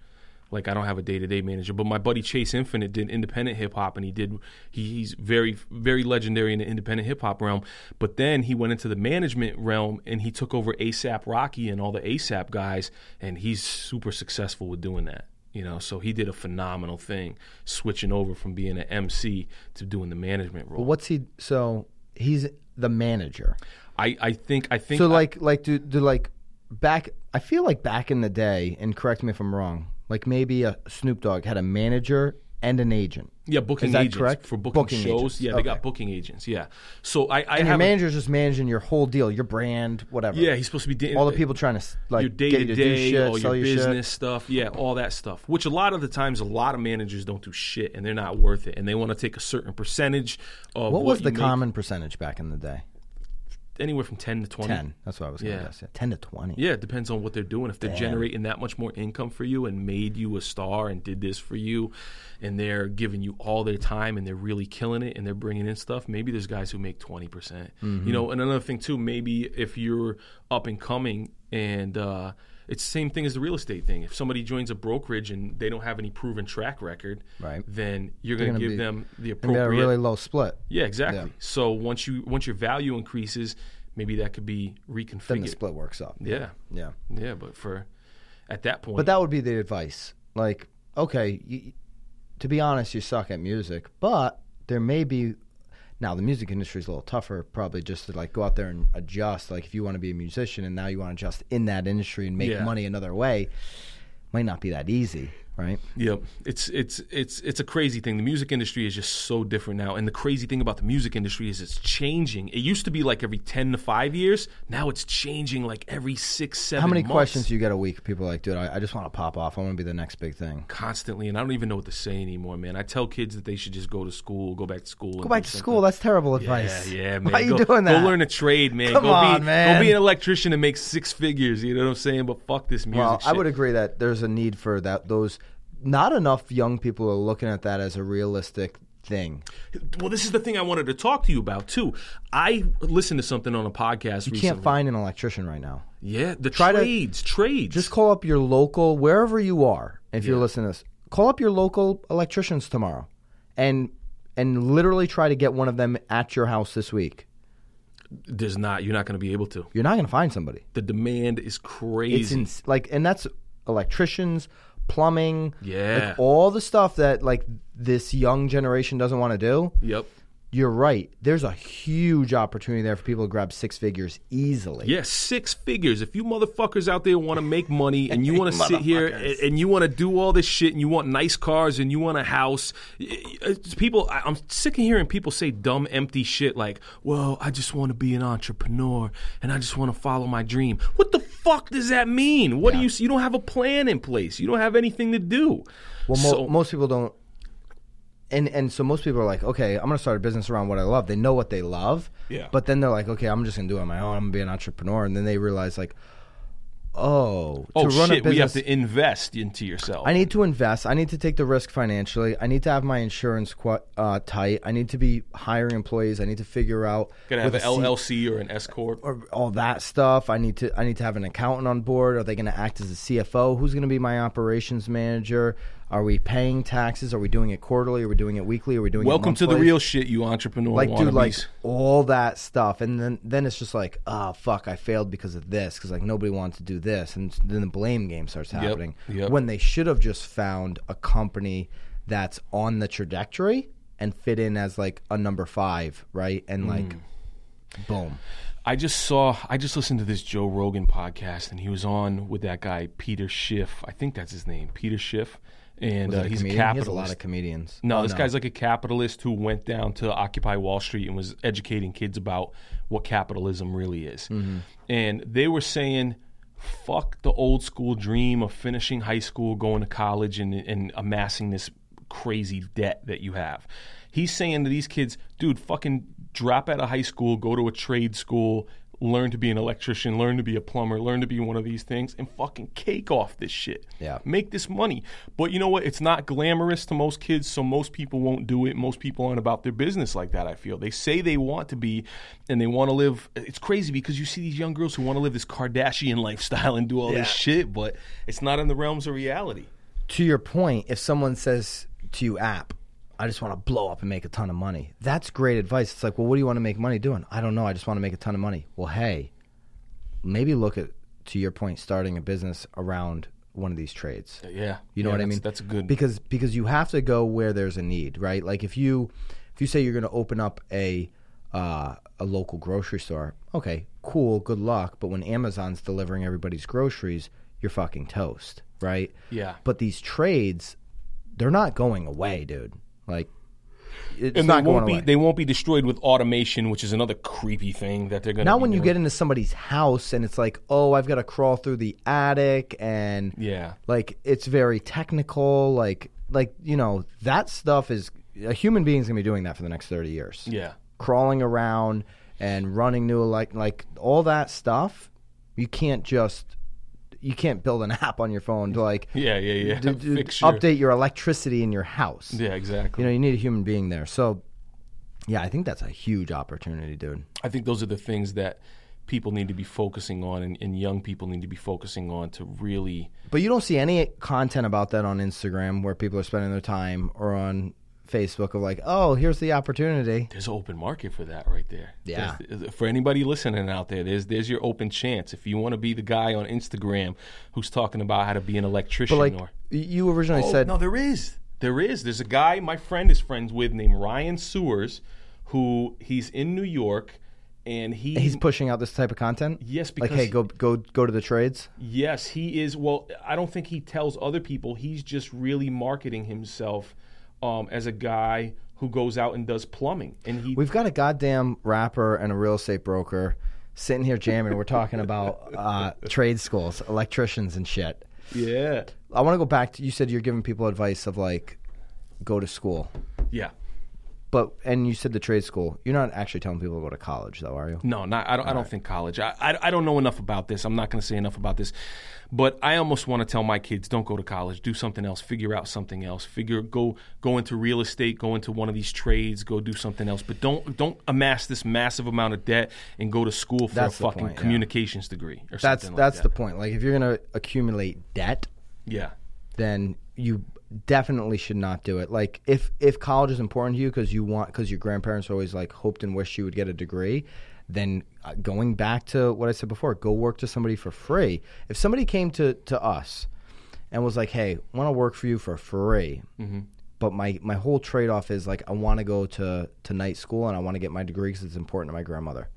Like I don't have a day to day manager. But my buddy Chace Infinite did independent hip hop, and he did. He, he's very very legendary in the independent hip hop realm. But then he went into the management realm, and he took over ASAP Rocky and all the ASAP guys, and he's super successful with doing that. You know, so he did a phenomenal thing, switching over from being an MC to doing the management role. What's he? So he's the manager. I, I think I think So I- like like do do like back I feel like back in the day, and correct me if I'm wrong, like maybe a Snoop Dogg had a manager and an agent. Yeah, booking Is that agents correct? for booking, Booking shows. agents. Yeah, they got Okay. booking agents. Yeah, so I, I And your have a- manager's just managing your whole deal, your brand, whatever. yeah, he's supposed to be da- all the people trying to s- like your day get to you to do day, shit, all sell your you business shit. stuff. Yeah, all that stuff. Which a lot of the times, a lot of managers don't do shit, and they're not worth it, and they want to take a certain percentage of What was you the make. common percentage back in the day? Anywhere from ten to twenty. Ten. That's what I was going to Yeah. guess. Yeah. Ten to twenty. Yeah, it depends on what they're doing. If they're Damn. generating that much more income for you and made you a star and did this for you, and they're giving you all their time and they're really killing it and they're bringing in stuff, maybe there's guys who make 20%. percent Mm-hmm. You know, and another thing too, maybe if you're up and coming and uh, it's the same thing as the real estate thing. If somebody joins a brokerage and they don't have any proven track record, Right. then you're going to give be- them the And they had a appropriate really low split. Yeah, exactly. Yeah. So once you once your value increases, maybe that could be reconfigured. Then the split works up. Yeah. Yeah. Yeah, but for at that point, But that would be the advice. Like, okay, you, to be honest, you suck at music, but there may be. Now the music industry is a little tougher, probably just to like go out there and adjust. Like if you want to be a musician and now you want to adjust in that industry and make Yeah. money another way, might not be that easy, right? Yep, it's it's it's it's a crazy thing. The music industry is just so different now, and the crazy thing about the music industry is it's changing. It used to be like every ten to five years. Now it's changing like every six, seven. How many months. questions do you get a week? People are like, dude, I, I just want to pop off. I want to be the next big thing. constantly, and I don't even know what to say anymore, man. I tell kids that they should just go to school, go back to school, Go back to school. That's terrible advice. Yeah, yeah, man. Why are you go, doing that? Go learn a trade, man. Come go on, be, man. Go be an electrician and make six figures. You know what I'm saying? But fuck this music. Well, I would agree that there's a need for that. Those not enough young people are looking at that as a realistic thing. Well, this is the thing I wanted to talk to you about too. I listened to something on a podcast. You recently. can't find an electrician right now. Yeah, the Try to- trades, trades. Just call up your local wherever you are. If you're listening to this, call up your local electricians tomorrow, and and literally try to get one of them at your house this week. There's not. You're not going to be able to. You're not going to find somebody. The demand is crazy. It's in, like, and that's electricians, plumbing, Yeah. like all the stuff that like this young generation doesn't want to do. yep. You're right. There's a huge opportunity there for people to grab six figures easily. Yeah, six figures. If you motherfuckers out there want to make money and you want to sit here and, and you want to do all this shit and you want nice cars and you want a house, uh, people. I- I'm sick of hearing people say dumb, empty shit like, "Well, I just want to be an entrepreneur and I just want to follow my dream." What the fuck does that mean? What do you? You don't have a plan in place. You don't have anything to do. Well, mo- most people don't. And and so most people are like, okay, I'm gonna start a business around what I love. They know what they love, Yeah. But then they're like, okay, I'm just gonna do it on my own. I'm gonna be an entrepreneur, and then they realize like, oh, oh to run shit, a business, we have to invest into yourself. I need to invest. I need to take the risk financially. I need to have my insurance qu- uh, tight. I need to be hiring employees. I need to figure out Gotta have with an a C- LLC or an S corp. or all that stuff. I need to I need to have an accountant on board. Are they going to act as a CFO? Who's going to be my operations manager? Are we paying taxes? Are we doing it quarterly? Are we doing it weekly? Are we doing Welcome it to the real shit, you entrepreneur. like dude like all that stuff and then then it's just like oh fuck i failed because of this because like nobody wanted to do this and then the blame game starts happening yep. when they should have just found a company that's on the trajectory and fit in as like a number five right and hmm. like Boom. I just saw, I just listened to this Joe Rogan podcast, and he was on with that guy Peter Schiff. I think that's his name, Peter Schiff, and uh, it a he's a comedian? He has a lot of comedians. No, Oh, this guy's like a capitalist who went down to Occupy Wall Street and was educating kids about what capitalism really is. Mm-hmm. And they were saying, fuck the old school dream of finishing high school, going to college, and, and amassing this crazy debt that you have. He's saying to these kids, dude, fucking drop out of high school, go to a trade school, learn to be an electrician, learn to be a plumber, learn to be one of these things, and fucking cake off this shit. Yeah. Make this money. But you know what? It's not glamorous to most kids, so most people won't do it. Most people aren't about their business like that, I feel. They say they want to be and they want to live. It's crazy because you see these young girls who want to live this Kardashian lifestyle and do all this shit, but it's not in the realms of reality. to your point, if someone says to you, "App, I just want to blow up and make a ton of money," that's great advice. It's like, well, what do you want to make money doing? I don't know. I just want to make a ton of money. Well, hey, maybe look at to your point, starting a business around one of these trades. Yeah. You know Yeah, what I mean? That's a good. because because you have to go where there's a need, right? Like if you if you say you're going to open up a uh, a local grocery store, okay, cool, good luck. But when Amazon's delivering everybody's groceries, you're fucking toast, right? Yeah. But these trades, they're not going away, dude. Like it's and not they going won't be away. they won't be destroyed with automation, which is another creepy thing that they're going to now, when you get into somebody's house and it's like, oh, I've got to crawl through the attic and Yeah. like it's very technical like like you know that stuff is a human being's gonna be doing that for the next 30 years Yeah. crawling around and running new like like all that stuff you can't just you can't build an app on your phone to like Yeah, yeah, yeah. d- d- your- update your electricity in your house Yeah, exactly. you know you need a human being there so yeah i think that's a huge opportunity dude I think those are the things that people need to be focusing on and, and young people need to be focusing on to really But you don't see any content about that on Instagram where people are spending their time or on Facebook of like, oh, here's the opportunity. there's an open market for that right there. Yeah. There's- for anybody listening out there, there's there's your open chance. If you want to be the guy on Instagram who's talking about how to be an electrician But like or you originally Oh, said, no, there is. There is. There's a guy my friend is friends with named Ryan Sewers, who he's in New York, and he he's pushing out this type of content. yes Like, hey, go go go to the trades. Yes, he is. Well, I don't think he tells other people. He's just really marketing himself um, as a guy who goes out and does plumbing. And he, We've got a goddamn rapper and a real estate broker sitting here jamming. We're talking about uh, trade schools, electricians, and shit. yeah, I want to go back to you said you're giving people advice of like, go to school. yeah. But and you said the trade school. You're not actually telling people to go to college, though, are you? No, not. I don't. I don't think college. I, I. I don't know enough about this. I'm not going to say enough about this. But I almost want to tell my kids, don't go to college. Do something else. Figure out something else. Figure go go into real estate. Go into one of these trades. Go do something else. But don't don't amass this massive amount of debt and go to school for That's a fucking point, yeah. communications degree or That's something that's like the that. point. Like if you're gonna accumulate debt, yeah. then you definitely should not do it. Like if if college is important to you because you want because your grandparents always like hoped and wished you would get a degree, then uh, going back to what I said before, go work to somebody for free. If somebody came to to us and was like, "Hey, want to work for you for free," but my my whole trade off is like I want to go to to night school and I want to get my degree because it's important to my grandmother.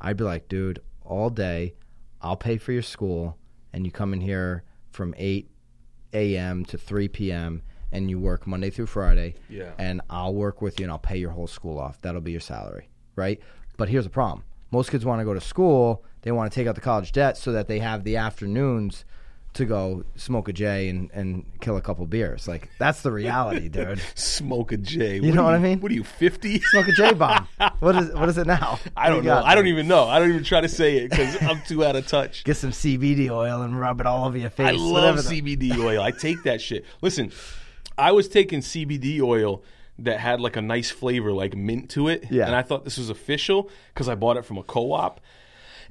I'd be like, dude, all day, I'll pay for your school, and you come in here from eight a.m. to three p.m. and you work Monday through Friday. Yeah. And I'll work with you and I'll pay your whole school off. That'll be your salary, right? But here's the problem: most kids want to go to school. They want to take out the college debt so that they have the afternoons to go smoke a J and, and kill a couple beers. Like that's the reality, dude. Smoke a J. You know are what I mean? What are you, 50? Smoke a J bomb. What is what is it now? I don't What do know. got? I don't even know. I don't even try to say it because I'm too out of touch. get some CBD oil and rub it all over your face. I love CBD oil. I take that shit. Listen, I was taking CBD oil that had like a nice flavor, like mint to it. Yeah. And I thought this was official because I bought it from a co op.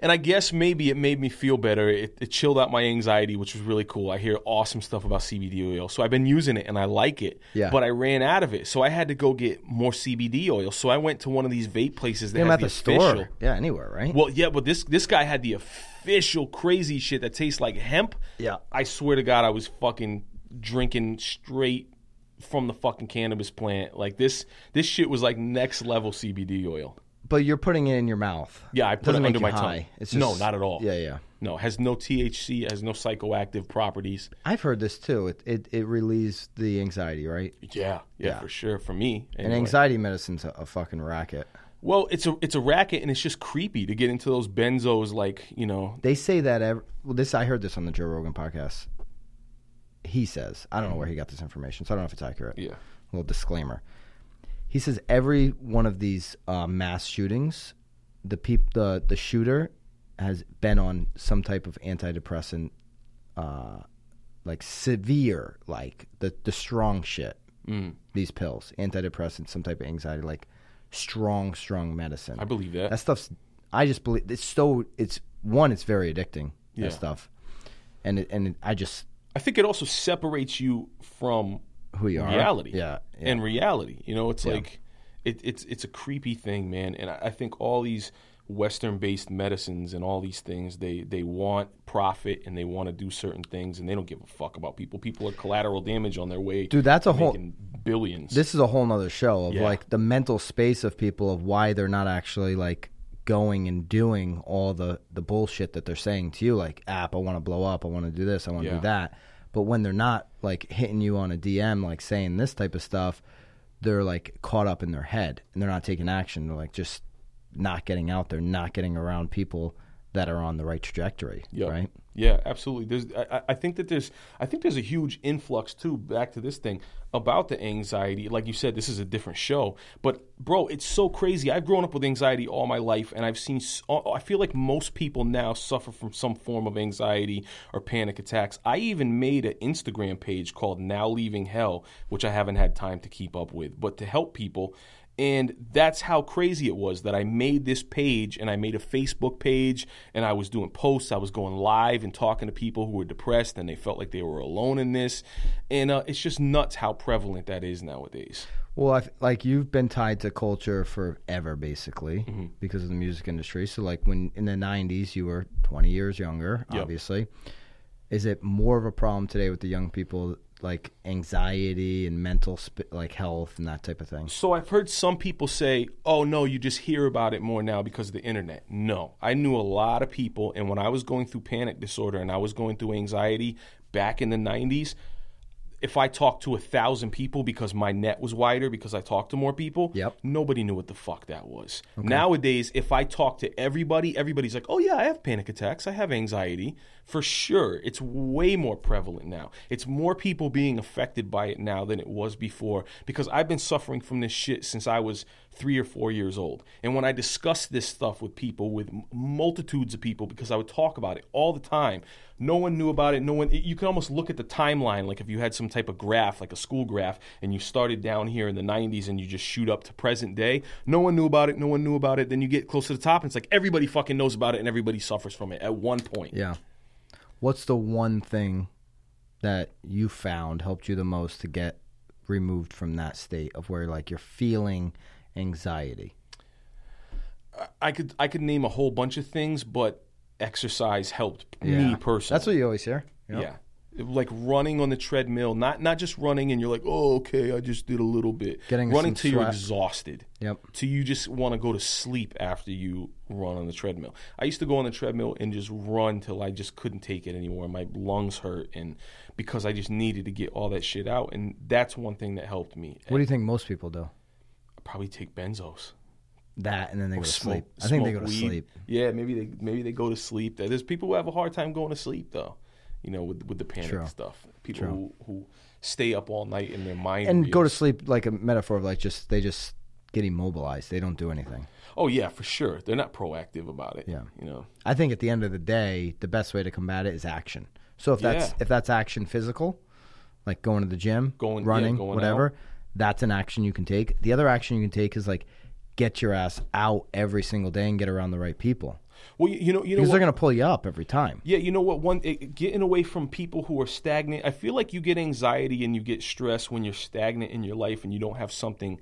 And I guess maybe it made me feel better. It, it chilled out my anxiety, which was really cool. I hear awesome stuff about CBD oil. So I've been using it and I like it. Yeah. But I ran out of it. So I had to go get more CBD oil. So I went to one of these vape places that had at the, the store. official. Yeah, anywhere, right? Well, yeah, but this this guy had the official crazy shit that tastes like hemp. Yeah. I swear to God, I was fucking drinking straight from the fucking cannabis plant. Like this, this shit was like next level CBD oil. But you're putting it in your mouth. Yeah, I put doesn't it under my high. tongue. It's no, not at all. Yeah, yeah. No, has no THC, has no psychoactive properties. I've heard this too. It it, it relieves the anxiety, right? Yeah, yeah, Yeah. for sure. For me, And anxiety medicine's a, a fucking racket. Well, it's a it's a racket, and it's just creepy to get into those benzos. Like you know, They say that every, well, this I heard this on the Joe Rogan podcast. He says, I don't know where he got this information, so I don't know if it's accurate. yeah, little disclaimer. He says every one of these uh, mass shootings, the peop- the the shooter has been on some type of antidepressant, uh, like severe, like the the strong shit. Mm. These pills, antidepressants, some type of anxiety, like strong, strong medicine. I believe that. that stuff's. I just believe it's so. It's one. It's very addicting. Yeah. That stuff, and it, and it, I just I think it also separates you from who you are. reality. Yeah. yeah. and reality. You know, it's Yeah. like it, it's it's a creepy thing, man. And I, I think all these Western-based medicines and all these things, they they want profit and they want to do certain things, and they don't give a fuck about people. People are collateral damage on their way. Dude, that's a whole- billions. this is a whole nother show of Yeah. like the mental space of people of why they're not actually like going and doing all the the bullshit that they're saying to you like app i want to blow up i want to do this i want to Yeah. do that but when they're not like hitting you on a dm like saying this type of stuff they're like caught up in their head and they're not taking action they're like just not getting out there not getting around people that are on the right trajectory Yeah. right Yeah, absolutely. There's, I, I- think that there's, I think there's a huge influx too. Back to this thing about the anxiety. Like you said, this is a different show, but bro, it's so crazy. I've grown up with anxiety all my life, and I've seen. I feel like most people now suffer from some form of anxiety or panic attacks. I even made an Instagram page called Now Leaving Hell, which I haven't had time to keep up with, but to help people. And that's how crazy it was that I made this page and I made a Facebook page and I was doing posts. I was going live and talking to people who were depressed and they felt like they were alone in this. And uh, it's just nuts how prevalent that is nowadays. Well, I, like you've been tied to culture forever, basically, Mm-hmm. because of the music industry. So, like when in the '90s, you were 20 years younger, Yep. obviously. Is it more of a problem today with the young people, like anxiety and mental, sp- like health and that type of thing? So I've heard some people say, "Oh no, you just hear about it more now because of the internet." No, I knew a lot of people, and when I was going through panic disorder and I was going through anxiety back in the '90s, if I talked to a thousand people because my net was wider because I talked to more people, Yep. nobody knew what the fuck that was. Nowadays, if I talk to everybody, everybody's like, "Oh yeah, I have panic attacks, I have anxiety." For sure, it's way more prevalent now. It's more people being affected by it now than it was before because I've been suffering from this shit since I was 3 or 4 years old. And when I discuss this stuff with people with multitudes of people because I would talk about it all the time, no one knew about it. No one you can almost look at the timeline like if you had some type of graph, like a school graph, and you started down here in the 90s and you just shoot up to present day. No one knew about it. No one knew about it. Then you get close to the top and it's like everybody fucking knows about it and everybody suffers from it at one point. Yeah. What's the one thing that you found helped you the most to get removed from that state of where like you're feeling anxiety? I could I could name a whole bunch of things, but exercise helped me personally. That's what you always hear. Yep. Yeah. Like running on the treadmill, not not just running and you're like, oh, okay, I just did a little bit. Getting running till you're exhausted. Yep. Till you just want to go to sleep after you run on the treadmill. I used to go on the treadmill and just run till I just couldn't take it anymore. My lungs hurt, and because I just needed to get all that shit out, and that's one thing that helped me. What do you think most people do? I probably take benzos. That and then they go to Smoke- sleep. I think they go to weed. sleep. Yeah, maybe they maybe they go to sleep. There's people who have a hard time going to sleep though. You know, with with the panic True. stuff. People True. who who stay up all night in their mind And go to sleep like a metaphor of like just they just get immobilized. They don't do anything. Oh yeah, for sure. They're not proactive about it. Yeah. You know. I think at the end of the day, the best way to combat it is action. So if that's Yeah. if that's action physical, like going to the gym, Going- yeah, running, going whatever, out. that's an action you can take. The other action you can take is like get your ass out every single day and get around the right people Well, you, know, you know because what? they're going to pull you up every time. Yeah, you know what? One it, getting away from people who are stagnant. I feel like you get anxiety and you get stress when you're stagnant in your life and you don't have something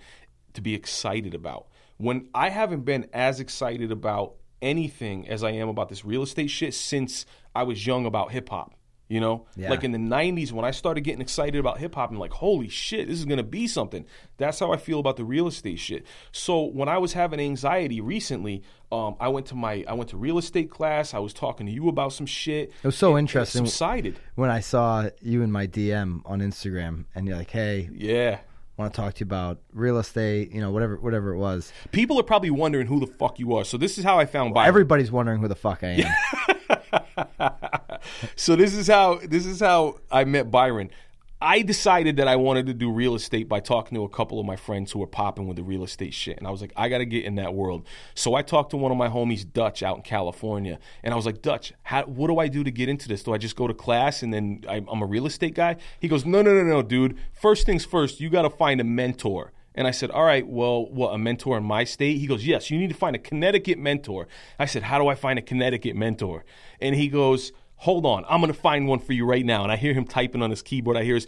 to be excited about. When I haven't been as excited about anything as I am about this real estate shit since I was young about hip hop. You know, Yeah. like in the '90s when I started getting excited about hip hop, I'm like, "Holy shit, this is gonna be something." That's how I feel about the real estate shit. So when I was having anxiety recently, um, I went to my I went to real estate class. I was talking to you about some shit. It was so It interesting subsided. when I saw you in my DM on Instagram, and you're like, "Hey, Yeah. want to talk to you about real estate, you know, whatever, whatever it was." People are probably wondering who the fuck you are. So this is how I found Byron. Everybody's wondering who the fuck I am. so this is how this is how I met Byron. I decided that I wanted to do real estate by talking to a couple of my friends who were popping with the real estate shit, and I was like, I got to get in that world. So I talked to one of my homies, Dutch, out in California, and I was like, Dutch, how, what do I do to get into this? Do I just go to class and then I, I'm a real estate guy? He goes, No, no, no, no, dude. First things first, you got to find a mentor. And I said, All right, well, what, a mentor in my state? He goes, Yes, you need to find a Connecticut mentor. I said, How do I find a Connecticut mentor? And he goes, Hold on, I'm going to find one for you right now. And I hear him typing on his keyboard. I hear his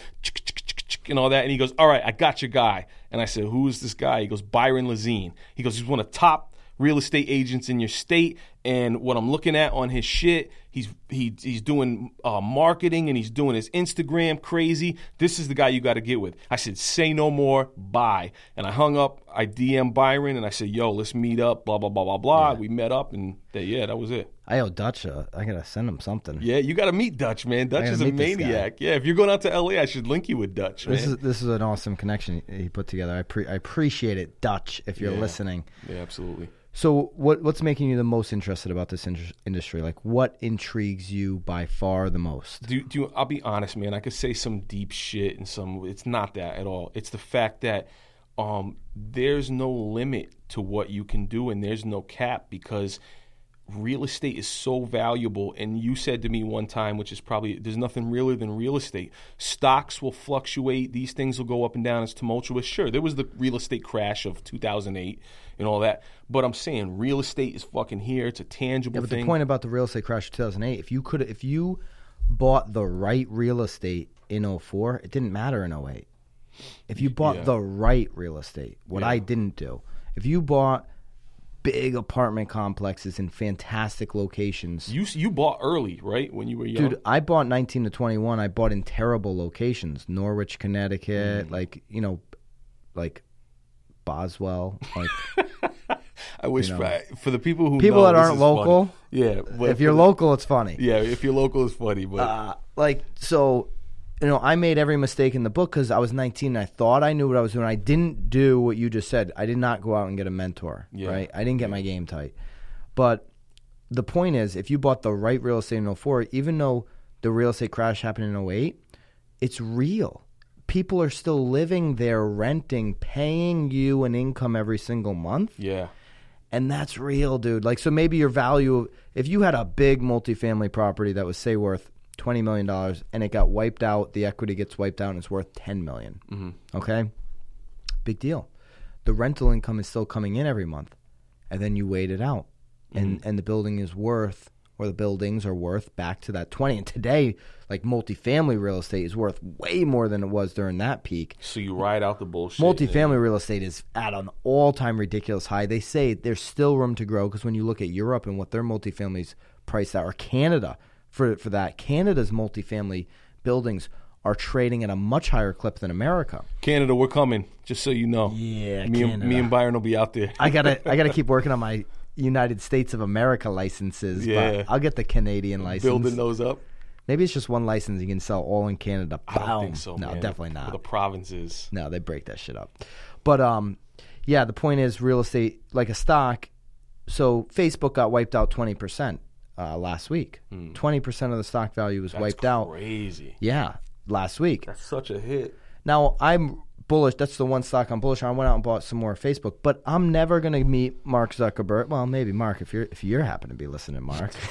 and all that. And he goes, All right, I got your guy. And I said, Who's this guy? He goes, Byron Lazine. He goes, He's one of the top real estate agents in your state. And what I'm looking at on his shit, he's he, he's doing uh, marketing and he's doing his Instagram crazy. This is the guy you got to get with. I said, say no more, bye. And I hung up. I DM Byron and I said, yo, let's meet up. Blah blah blah blah blah. We met up and that, yeah, that was it. I owe Dutch. A, I gotta send him something. Yeah, you got to meet Dutch, man. Dutch is a meet this guy. maniac. Yeah, if you're going out to LA, I should link you with Dutch, man. This is this is an awesome connection he put together. I pre- I appreciate it, Dutch. If you're Yeah. listening. yeah, absolutely. So, what what's making you the most interested about this indus- industry? Like, what intrigues you by far the most? Do, do I'll be honest, man. I could say some deep shit and some. It's not that at all. It's the fact that um, there's no limit to what you can do, and there's no cap because real estate is so valuable. And you said to me one time, which is probably there's nothing realer than real estate. Stocks will fluctuate. These things will go up and down. It's tumultuous. Sure, there was the real estate crash of 2008 and all that. But I'm saying real estate is fucking here. It's a tangible Yeah, but thing. the point about the real estate crash of 2008, if you could, if you bought the right real estate in 04, it didn't matter in 08. If you bought Yeah. the right real estate, what I didn't do, if you bought big apartment complexes in fantastic locations, you you bought early, right? When you were young. Dude, I bought 19 to 21. I bought in terrible locations. Norwich, Connecticut, Mm. like, you know, like Boswell. Like, I wish for, for the people who People know, that aren't is funny. local, yeah. but if you're the- local, it's funny. yeah, if you're local, it's funny. But Uh, like, so, you know, I made every mistake in the book because I was 19 and I thought I knew what I was doing. I didn't do what you just said. I did not go out and get a mentor, Yeah. right? I didn't get my game tight. But the point is, if you bought the right real estate in 04, even though the real estate crash happened in 08, it's real. People are still living there, renting, paying you an income every single month. yeah, And that's real, dude. Like, so maybe your value, if you had a big multifamily property that was, say, worth $20 million and it got wiped out, the equity gets wiped out and it's worth 10 million. Mm-hmm. Okay? Big deal. The rental income is still coming in every month. And then you wait it out. And, and the building is worth, or the buildings are worth back to that 20. And today, like multifamily real estate is worth way more than it was during that peak. so you ride out the bullshit. Multifamily real estate is at an all-time ridiculous high. They say there's still room to grow because when you look at Europe and what their multifamilies priced out, or Canada for for that, Canada's multifamily buildings are trading at a much higher clip than America. Canada, we're coming. Just so you know. Yeah, me and, me and Byron will be out there. I gotta I gotta keep working on my United States of America licenses, Yeah. but I'll get the Canadian license. Building those up. Maybe it's just one license you can sell all in Canada. I don't think so. No, man. definitely For not. the provinces. No, they break that shit up. But um, yeah, the point is real estate like a stock. So Facebook got wiped out twenty percent uh, last week. Twenty percent of the stock value was Hmm. That's wiped out. Crazy. Yeah, last week. That's such a hit. Now I'm bullish. That's the one stock I'm bullish on. I went out and bought some more Facebook, but I'm never gonna meet Mark Zuckerberg. Well, maybe Mark if you're if you're happen to be listening, Mark.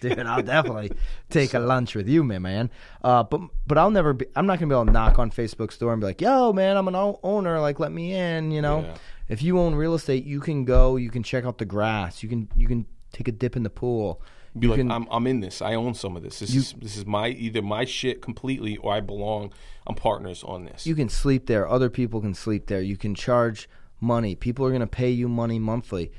Dude, I'll definitely take a lunch with you, my man. Uh, but but I'll never be. I'm not gonna be able to knock on Facebook's door and be like, "Yo, man, I'm an o- owner. Like, let me in." You know, Yeah. if you own real estate, you can go. You can check out the grass. You can you can take a dip in the pool. Be You like, can, I'm, I'm in this. I own some of this. This is this is my either my shit completely or I belong. I'm partners on this. you can sleep there. Other people can sleep there. You can charge money. People are going to pay you money monthly.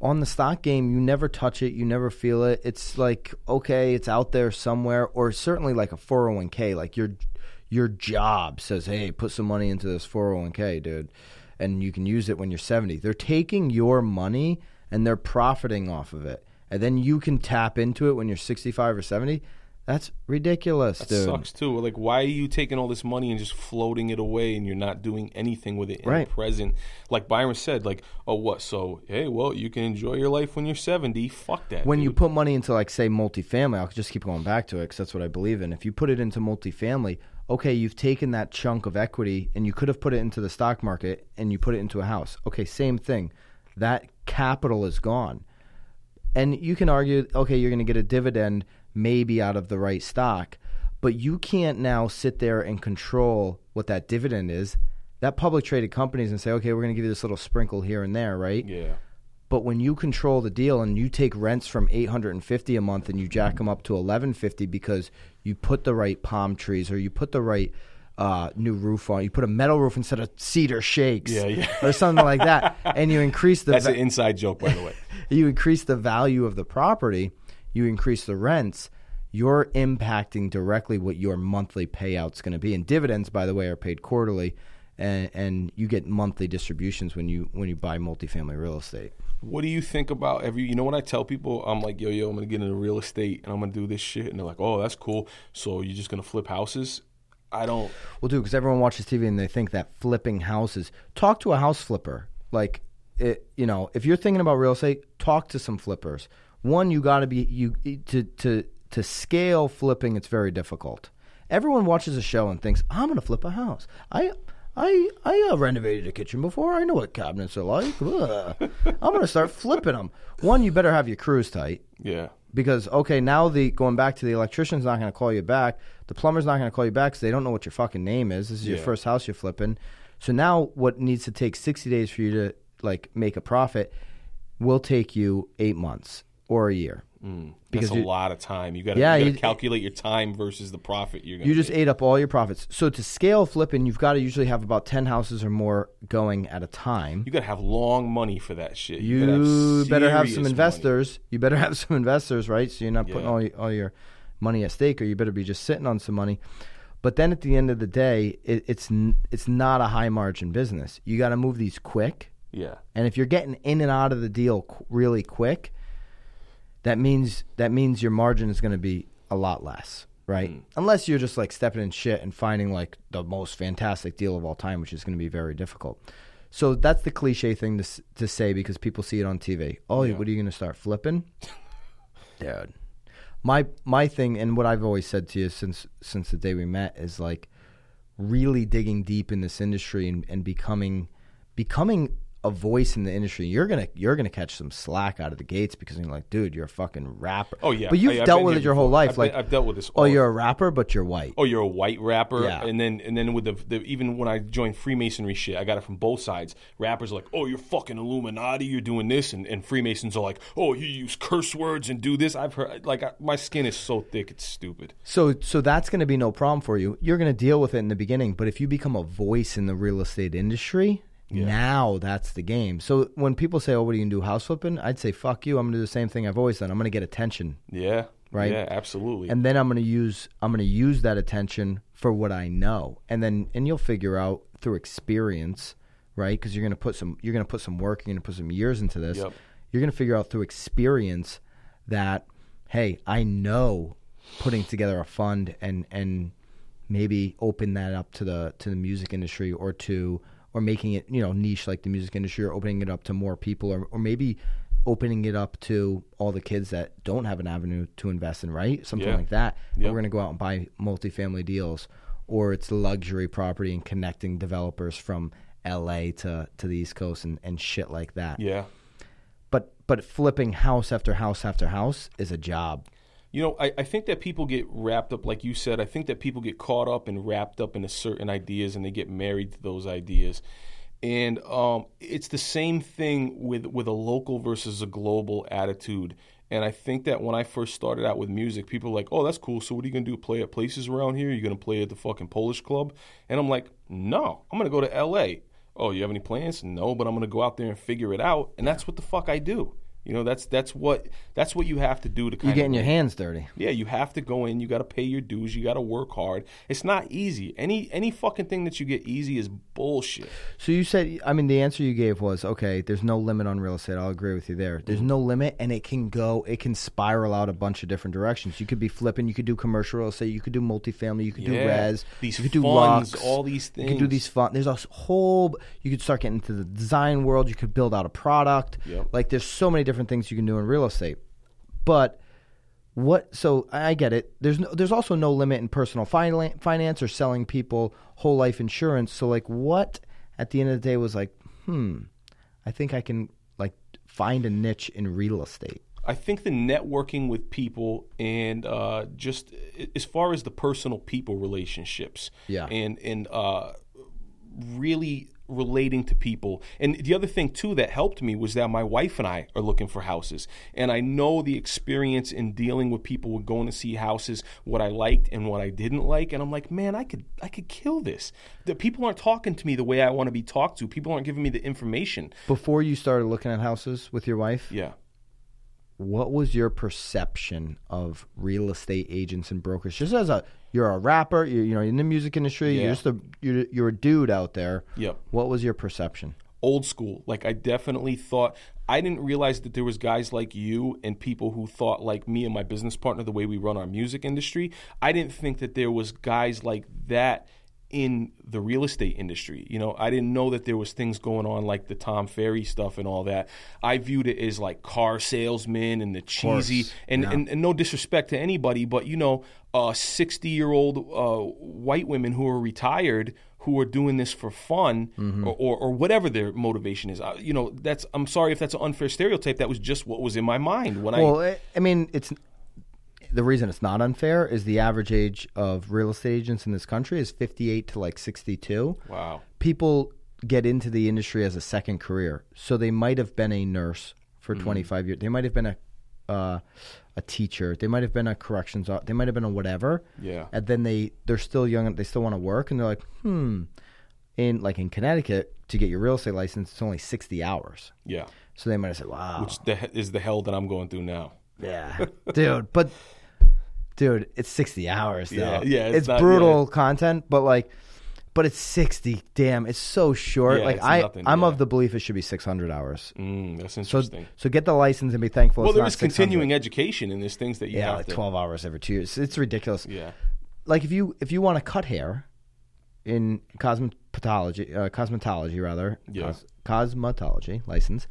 On the stock game, you never touch it, you never feel it. It's like okay, it's out there somewhere, or certainly like a 401k. Like your your job says, hey, put some money into this 401k, dude, and you can use it when you're 70. They're taking your money and they're profiting off of it, and then you can tap into it when you're 65 or 70. That's ridiculous, That dude. sucks too. Like, why are you taking all this money and just floating it away, and you're not doing anything with it in Right. the present? Like Byron said, like, oh, what? So, hey, well, you can enjoy your life when you're 70. Fuck that. when you put money into like say multifamily, I'll just keep going back to it because that's what I believe in. If you put it into multifamily, okay, you've taken that chunk of equity and you could have put it into the stock market and you put it into a house. Okay, same thing. That capital is gone. And you can argue, okay, you're going to get a dividend maybe out of the right stock, but you can't now sit there and control what that dividend is. That public traded companies and say, okay, we're going to give you this little sprinkle here and there, right? yeah, But when you control the deal and you take rents from 850 a month and you jack them up to 1150 because you put the right palm trees or you put the right uh, new roof on, you put a metal roof instead of cedar shakes, Yeah, yeah. or something like that, and you increase the that's va- an inside joke, by the way. you increase the value of the property, you increase the rents, you're impacting directly what your monthly payout's going to be. And dividends, by the way, are paid quarterly, and, and you get monthly distributions when you when you buy multifamily real estate. What do you think about every? You know, when I tell people, I'm like, yo, yo, I'm gonna get into real estate and I'm gonna do this shit, and they're like, oh, that's cool. So you're just gonna flip houses? I don't. Well, dude, because everyone watches TV and they think that flipping houses. Talk to a house flipper. Like, it, you know, if you're thinking about real estate, talk to some flippers. One, you got to be you to to to scale flipping. It's very difficult. Everyone watches a show and thinks, "I'm going to flip a house." I. I I uh, renovated a kitchen before. I know what cabinets are like. I'm going to start flipping them. One, you better have your crews tight Yeah. Because okay, now the going back to the electrician's not going to call you back, the plumber's not going to call you back because they don't know what your fucking name is. This is your Yeah. first house you're flipping. So now, what needs to take sixty days for you to like make a profit will take you eight months or a year. Mm, Because that's a you- lot of time. You got to Yeah, gotta calculate your time versus the profit you're gonna. You just make. ate up all your profits. So to scale flipping, you've got to usually have about ten houses or more going at a time. You got to have long money for that shit. You, You better have some money. investors. You better have some investors, right? So you're not putting Yeah. all, your, all your money at stake, or you better be just sitting on some money. But then at the end of the day, it, it's n- it's not a high margin business. You got to move these quick, Yeah. and if you're getting in and out of the deal qu- really quick, that means that means your margin is going to be a lot less, right? Mm. Unless you're just like stepping in shit and finding like the most fantastic deal of all time, which is going to be very difficult. So that's the cliche thing to to say because people see it on TV. Oh, Yeah. what are you going to start flipping, dude? My my thing and what I've always said to you since since the day we met is like really digging deep in this industry and, and becoming becoming a voice in the industry. You're gonna you're gonna catch some slack out of the gates because you're like, dude, you're a fucking rapper. Oh yeah. but you've I- dealt with it your whole life. I've like, been- I've dealt with this. oh, you're a rapper, but you're white. Oh, you're a white rapper, Yeah. and then and then with the, the even when I joined Freemasonry shit, I got it from both sides. Rappers are like, oh, you're fucking Illuminati, you're doing this, and, and Freemasons are like, oh, you use curse words and do this. I've heard like I, my skin is so thick, it's stupid. So so that's to be no problem for you. You're to deal with it in the beginning, but if you become a voice in the real estate industry, now that's the game. So when people say, "Oh, what are you to do house flipping?" I'd say, "Fuck you. I'm going to do the same thing I've always done. I'm going to get attention." Yeah, Right. Yeah, absolutely. and then I'm going to use I'm to use that attention for what I know, and then and you'll figure out through experience, right? Because you're going to put some you're to put some work, you're to put some years into this. Yep. You're going to figure out through experience that hey, I know putting together a fund and and maybe open that up to the to the music industry or to or making it you know niche like the music industry or opening it up to more people or, or maybe opening it up to all the kids that don't have an avenue to invest in right something Yeah. like that Yep. we're going to go out and buy multifamily deals or it's luxury property and connecting developers from LA to to the East Coast and, and shit like that yeah. but but flipping house after house after house is a job You know, I, I think that people get wrapped up, like you said, I think that people get caught up and wrapped up into certain ideas and they get married to those ideas. And um, it's the same thing with, with a local versus a global attitude. And I think that when I first started out with music, people were like, oh, that's cool. So what are you going to do? Play at places around here? You're going to play at the fucking Polish club? And I'm like, no, I'm going to go to LA. Oh, you have any plans? No, but I'm going to go out there and figure it out. And that's what the fuck I do. You know, that's that's what that's what you have to do to kind You're of getting your hands dirty. yeah, you have to go in. You got to pay your dues. You got to work hard. It's not easy. Any any fucking thing that you get easy is bullshit. So you said, I mean, the answer you gave was okay. There's no limit on real estate. I'll agree with you there. There's no limit, and it can go, it can spiral out a bunch of different directions. You could be flipping. You could do commercial real estate. You could do multifamily. You could do Yeah. res. These you could do funds, lux, all these things. You could do these fun. There's a whole. You could start getting into the design world. You could build out a product. Yep. Like there's so many different things you can do in real estate, but. What? So I get it. There's no, there's also no limit in personal finance or selling people whole life insurance. So like, what at the end of the day was like, hmm, I think I can like find a niche in real estate. I think the networking with people and uh, just as far as the personal people relationships, Yeah. and and uh, really relating to people. And the other thing too that helped me was that my wife and I are looking for houses, and I know the experience in dealing with people with going to see houses, what I liked and what I didn't like, and I'm like, man, I could I could kill this. The people aren't talking to me the way I want to be talked to. People aren't giving me the information. Before you started looking at houses with your wife, Yeah. What was your perception of real estate agents and brokers? Just as a you're a rapper, you you know, in the music industry, Yeah. you're just a you're, you're a dude out there. Yep. What was your perception? old school. Like I definitely thought I didn't realize that there was guys like you and people who thought like me and my business partner the way we run our music industry. I didn't think that there was guys like that in the real estate industry. You know, I didn't know that there was things going on like the Tom Ferry stuff and all that. I viewed it as like car salesmen and the cheesy and, Yeah. and and no disrespect to anybody, but you know, uh, sixty-year-old uh, white women who are retired who are doing this for fun Mm-hmm. or, or, or whatever their motivation is. Uh, you know, that's I'm sorry if that's an unfair stereotype. That was just what was in my mind when Well, I. I, I mean, it's the reason it's not unfair is the average age of real estate agents in this country is 58 to like 62. Wow. people get into the industry as a second career. So they might have been a nurse for Mm-hmm. 25 years. They might have been a uh, a teacher. They might have been a corrections. They might have been a whatever. Yeah. And then they they're still young. and They still want to work, and they're like, hmm. In like in Connecticut, to get your real estate license, it's only 60 hours. Yeah. So they might have said, wow. Which the, is the hell that I'm going through now. Yeah, dude. But dude, it's sixty hours though. Yeah, yeah, it's It's, not- brutal content, but like, but it's sixty. Damn, it's so short. Yeah, like I, nothing, I'm yeah. of the belief it should be six hundred hours. Mm, that's So, interesting. so get the license and be thankful. well, it's there is 600. continuing education, and there's things that you Yeah, have like to. twelve hours every two years. It's ridiculous. Yeah. Like if you if you want to cut hair in cosmetology, uh, cosmetology rather, Yeah. cos- cosmetology license,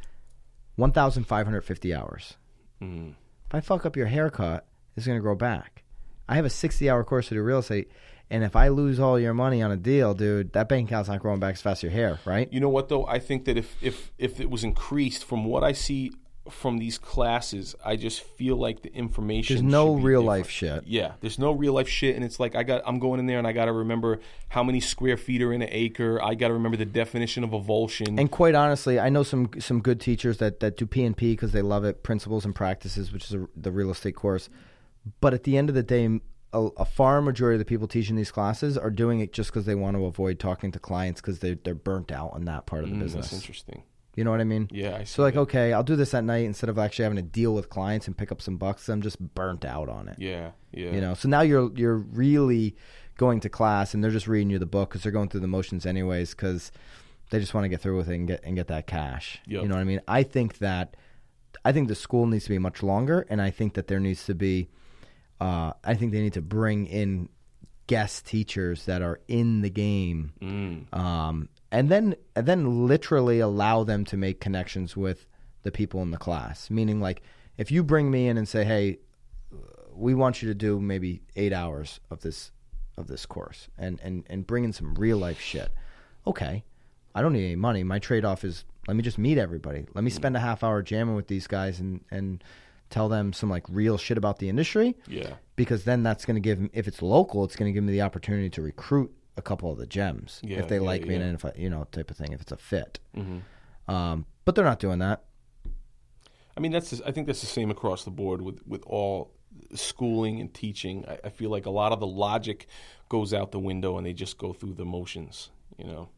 one thousand five hundred fifty hours. Mm. If I fuck up your haircut, it's going to grow back. I have a 60 hour course to do real estate, and if I lose all your money on a deal, dude, that bank account's not growing back as fast as your hair, right? You know what though? I think that if if if it was increased from what I see from these classes, I just feel like the information. There's no real different. life shit. Yeah, there's no real life shit, and it's like I got I'm going in there and I got to remember how many square feet are in an acre. I got to remember the definition of avulsion. And quite honestly, I know some some good teachers that, that do P and P because they love it, principles and practices, which is a, the real estate course. But at the end of the day, a, a far majority of the people teaching these classes are doing it just because they want to avoid talking to clients because they they're burnt out on that part of the Mm, business. That's interesting. You know what I mean? Yeah, I So like, okay, I'll do this at night instead of actually having to deal with clients and pick up some bucks. I'm just burnt out on it. Yeah, yeah. You know, so now you're you're really going to class and they're just reading you the book because they're going through the motions anyways because they just want to get through with it and get and get that cash. Yep. You know what I mean? I think that I think the school needs to be much longer, and I think that there needs to be. Uh, I think they need to bring in guest teachers that are in the game, Mm. um, and then and then literally allow them to make connections with the people in the class. Meaning, like if you bring me in and say, "Hey, we want you to do maybe eight hours of this of this course and and and bring in some real life shit. Okay, I don't need any money. My trade off is let me just meet everybody. Let me spend a half hour jamming with these guys and and tell them some like real shit about the industry Yeah. because then that's going to give them, if it's local, it's going to give me the opportunity to recruit a couple of the gems Yeah, if they yeah, like me yeah. and if I, you know type of thing if it's a fit. hmm Um, but they're not doing that. I mean, that's I think that's the same across the board with with all schooling and teaching. I, I feel like a lot of the logic goes out the window, and they just go through the motions, you know,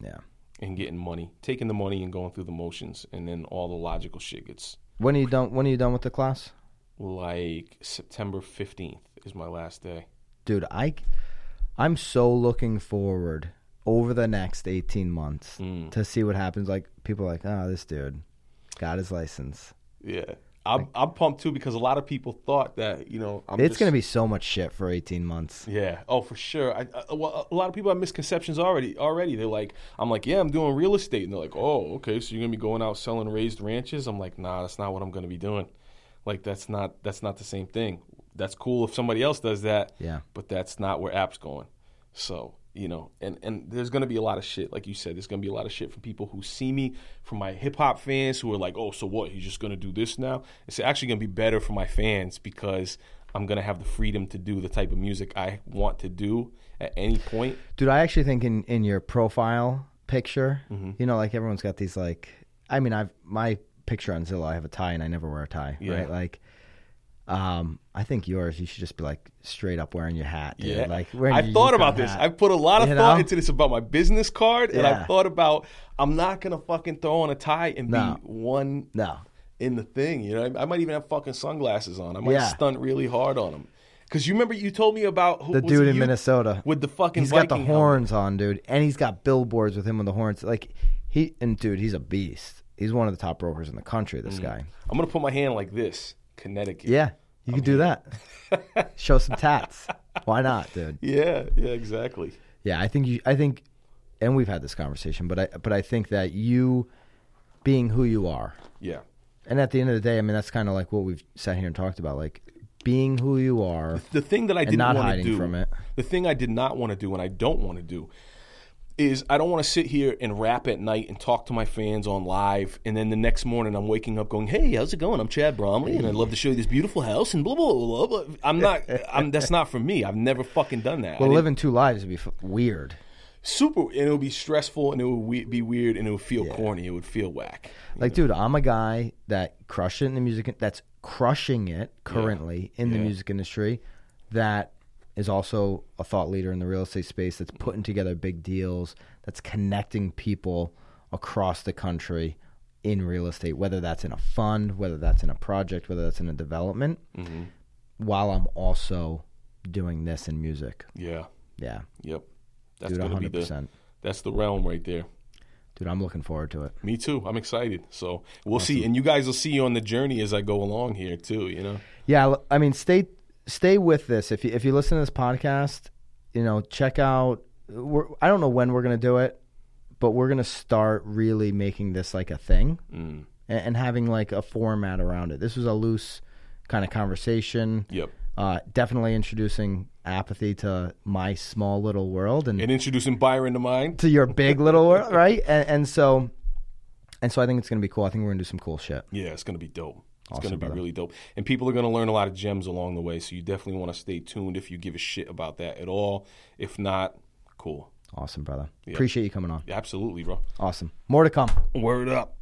Yeah. and getting money, taking the money and going through the motions, and then all the logical shit gets When are you done? When are you done with the class, Like September fifteenth is my last day. dude? I, I'm so looking forward over the next eighteen months Mm. to see what happens. Like people are like, oh, this dude got his license. Yeah, I'm I'm pumped too because a lot of people thought that you know I'm it's just- gonna be so much shit for eighteen months. Yeah. Oh, for sure. I, I, well, a lot of people have misconceptions already. Already, they're like, I'm like, yeah, I'm doing real estate, and they're like, oh, okay, so you're gonna be going out selling raised ranches? I'm like, nah, that's not what I'm gonna be doing. Like, that's not that's not the same thing. That's cool if somebody else does that. Yeah. But that's not where app's going. So you know, and and there's gonna be a lot of shit, like you said. There's gonna be a lot of shit from people who see me, from my hip hop fans who are like, oh, so what? He's just gonna do this now? It's actually gonna be better for my fans because I'm gonna have the freedom to do the type of music I want to do at any point. Dude, I actually think in, in your profile picture, Mm-hmm. you know, like everyone's got these like I mean, I've my picture on Zillow, I have a tie and I never wear a tie. Yeah. Right? Like um I think yours you should just be like straight up wearing your hat. Dude. Yeah, Like wearing I've your thought about this. hat. I've put a lot of You thought know? into this about my business card, and I've thought about I'm not gonna fucking throw on a tie and No. be one No. in the thing. You know, I, I might even have fucking sunglasses on. I might Yeah. stunt really hard on them. Because you remember you told me about who The dude in? Minnesota. with the fucking He's got the Viking helmet? horns on, dude, and he's got billboards with him with the horns. Like he and dude, he's a beast. He's one of the top brokers in the country. Mm. This guy. I'm gonna put my hand like this, Connecticut. Yeah, you can do that. Show some tats. Why not, dude? yeah, yeah, exactly. Yeah, I think you. I think, and we've had this conversation, but I but I think that you, being who you are, Yeah, and at the end of the day, I mean that's kind of like what we've sat here and talked about, like being who you are. the thing that I didn't not want to do, from it. the thing I did not want to do, and I don't want to do, is I don't want to sit here and rap at night and talk to my fans on live, and then the next morning I'm waking up going, "Hey, how's it going? I'm Chad Bromley, and I'd love to show you this beautiful house." And blah blah blah. blah. blah. I'm not. I'm. That's not for me. I've never fucking done that. Well, living two lives would be f- weird. super, and it would be stressful, and it would we- be weird, and it would feel corny. It would feel whack. Like, dude, I'm a guy that crushed it in the music. That's crushing it currently in the music industry. That is also a thought leader in the real estate space. That's putting together big deals. That's connecting people across the country in real estate. Whether that's in a fund, whether that's in a project, whether that's in a development. Mm-hmm. While I'm also doing this in music. Yeah. Yeah, Yep. That's dude, gonna 100. be the. That's the realm right there. Dude, I'm looking forward to it. Me too. I'm excited. So we'll see, and you guys will see you on the journey as I go along here too. You know. Yeah, I mean, stay stay with this. If you if you listen to this podcast, you know, check out. We're, I don't know when we're gonna do it, but we're gonna start really making this like a thing Mm. and, and having like a format around it. This was a loose kind of conversation. Yep. Uh, definitely introducing apathy to my small little world and, And introducing Byron to mine. to your big little world, right? And, and so, and so, I think it's gonna be cool. I think we're gonna do some cool shit. Yeah, it's gonna be dope. It's Awesome, gonna be brother. really dope, and people are gonna learn a lot of gems along the way. So you definitely want to stay tuned if you give a shit about that at all. If not, cool. Awesome, brother. Appreciate you coming on. Absolutely, bro. Awesome. More to come. Word up.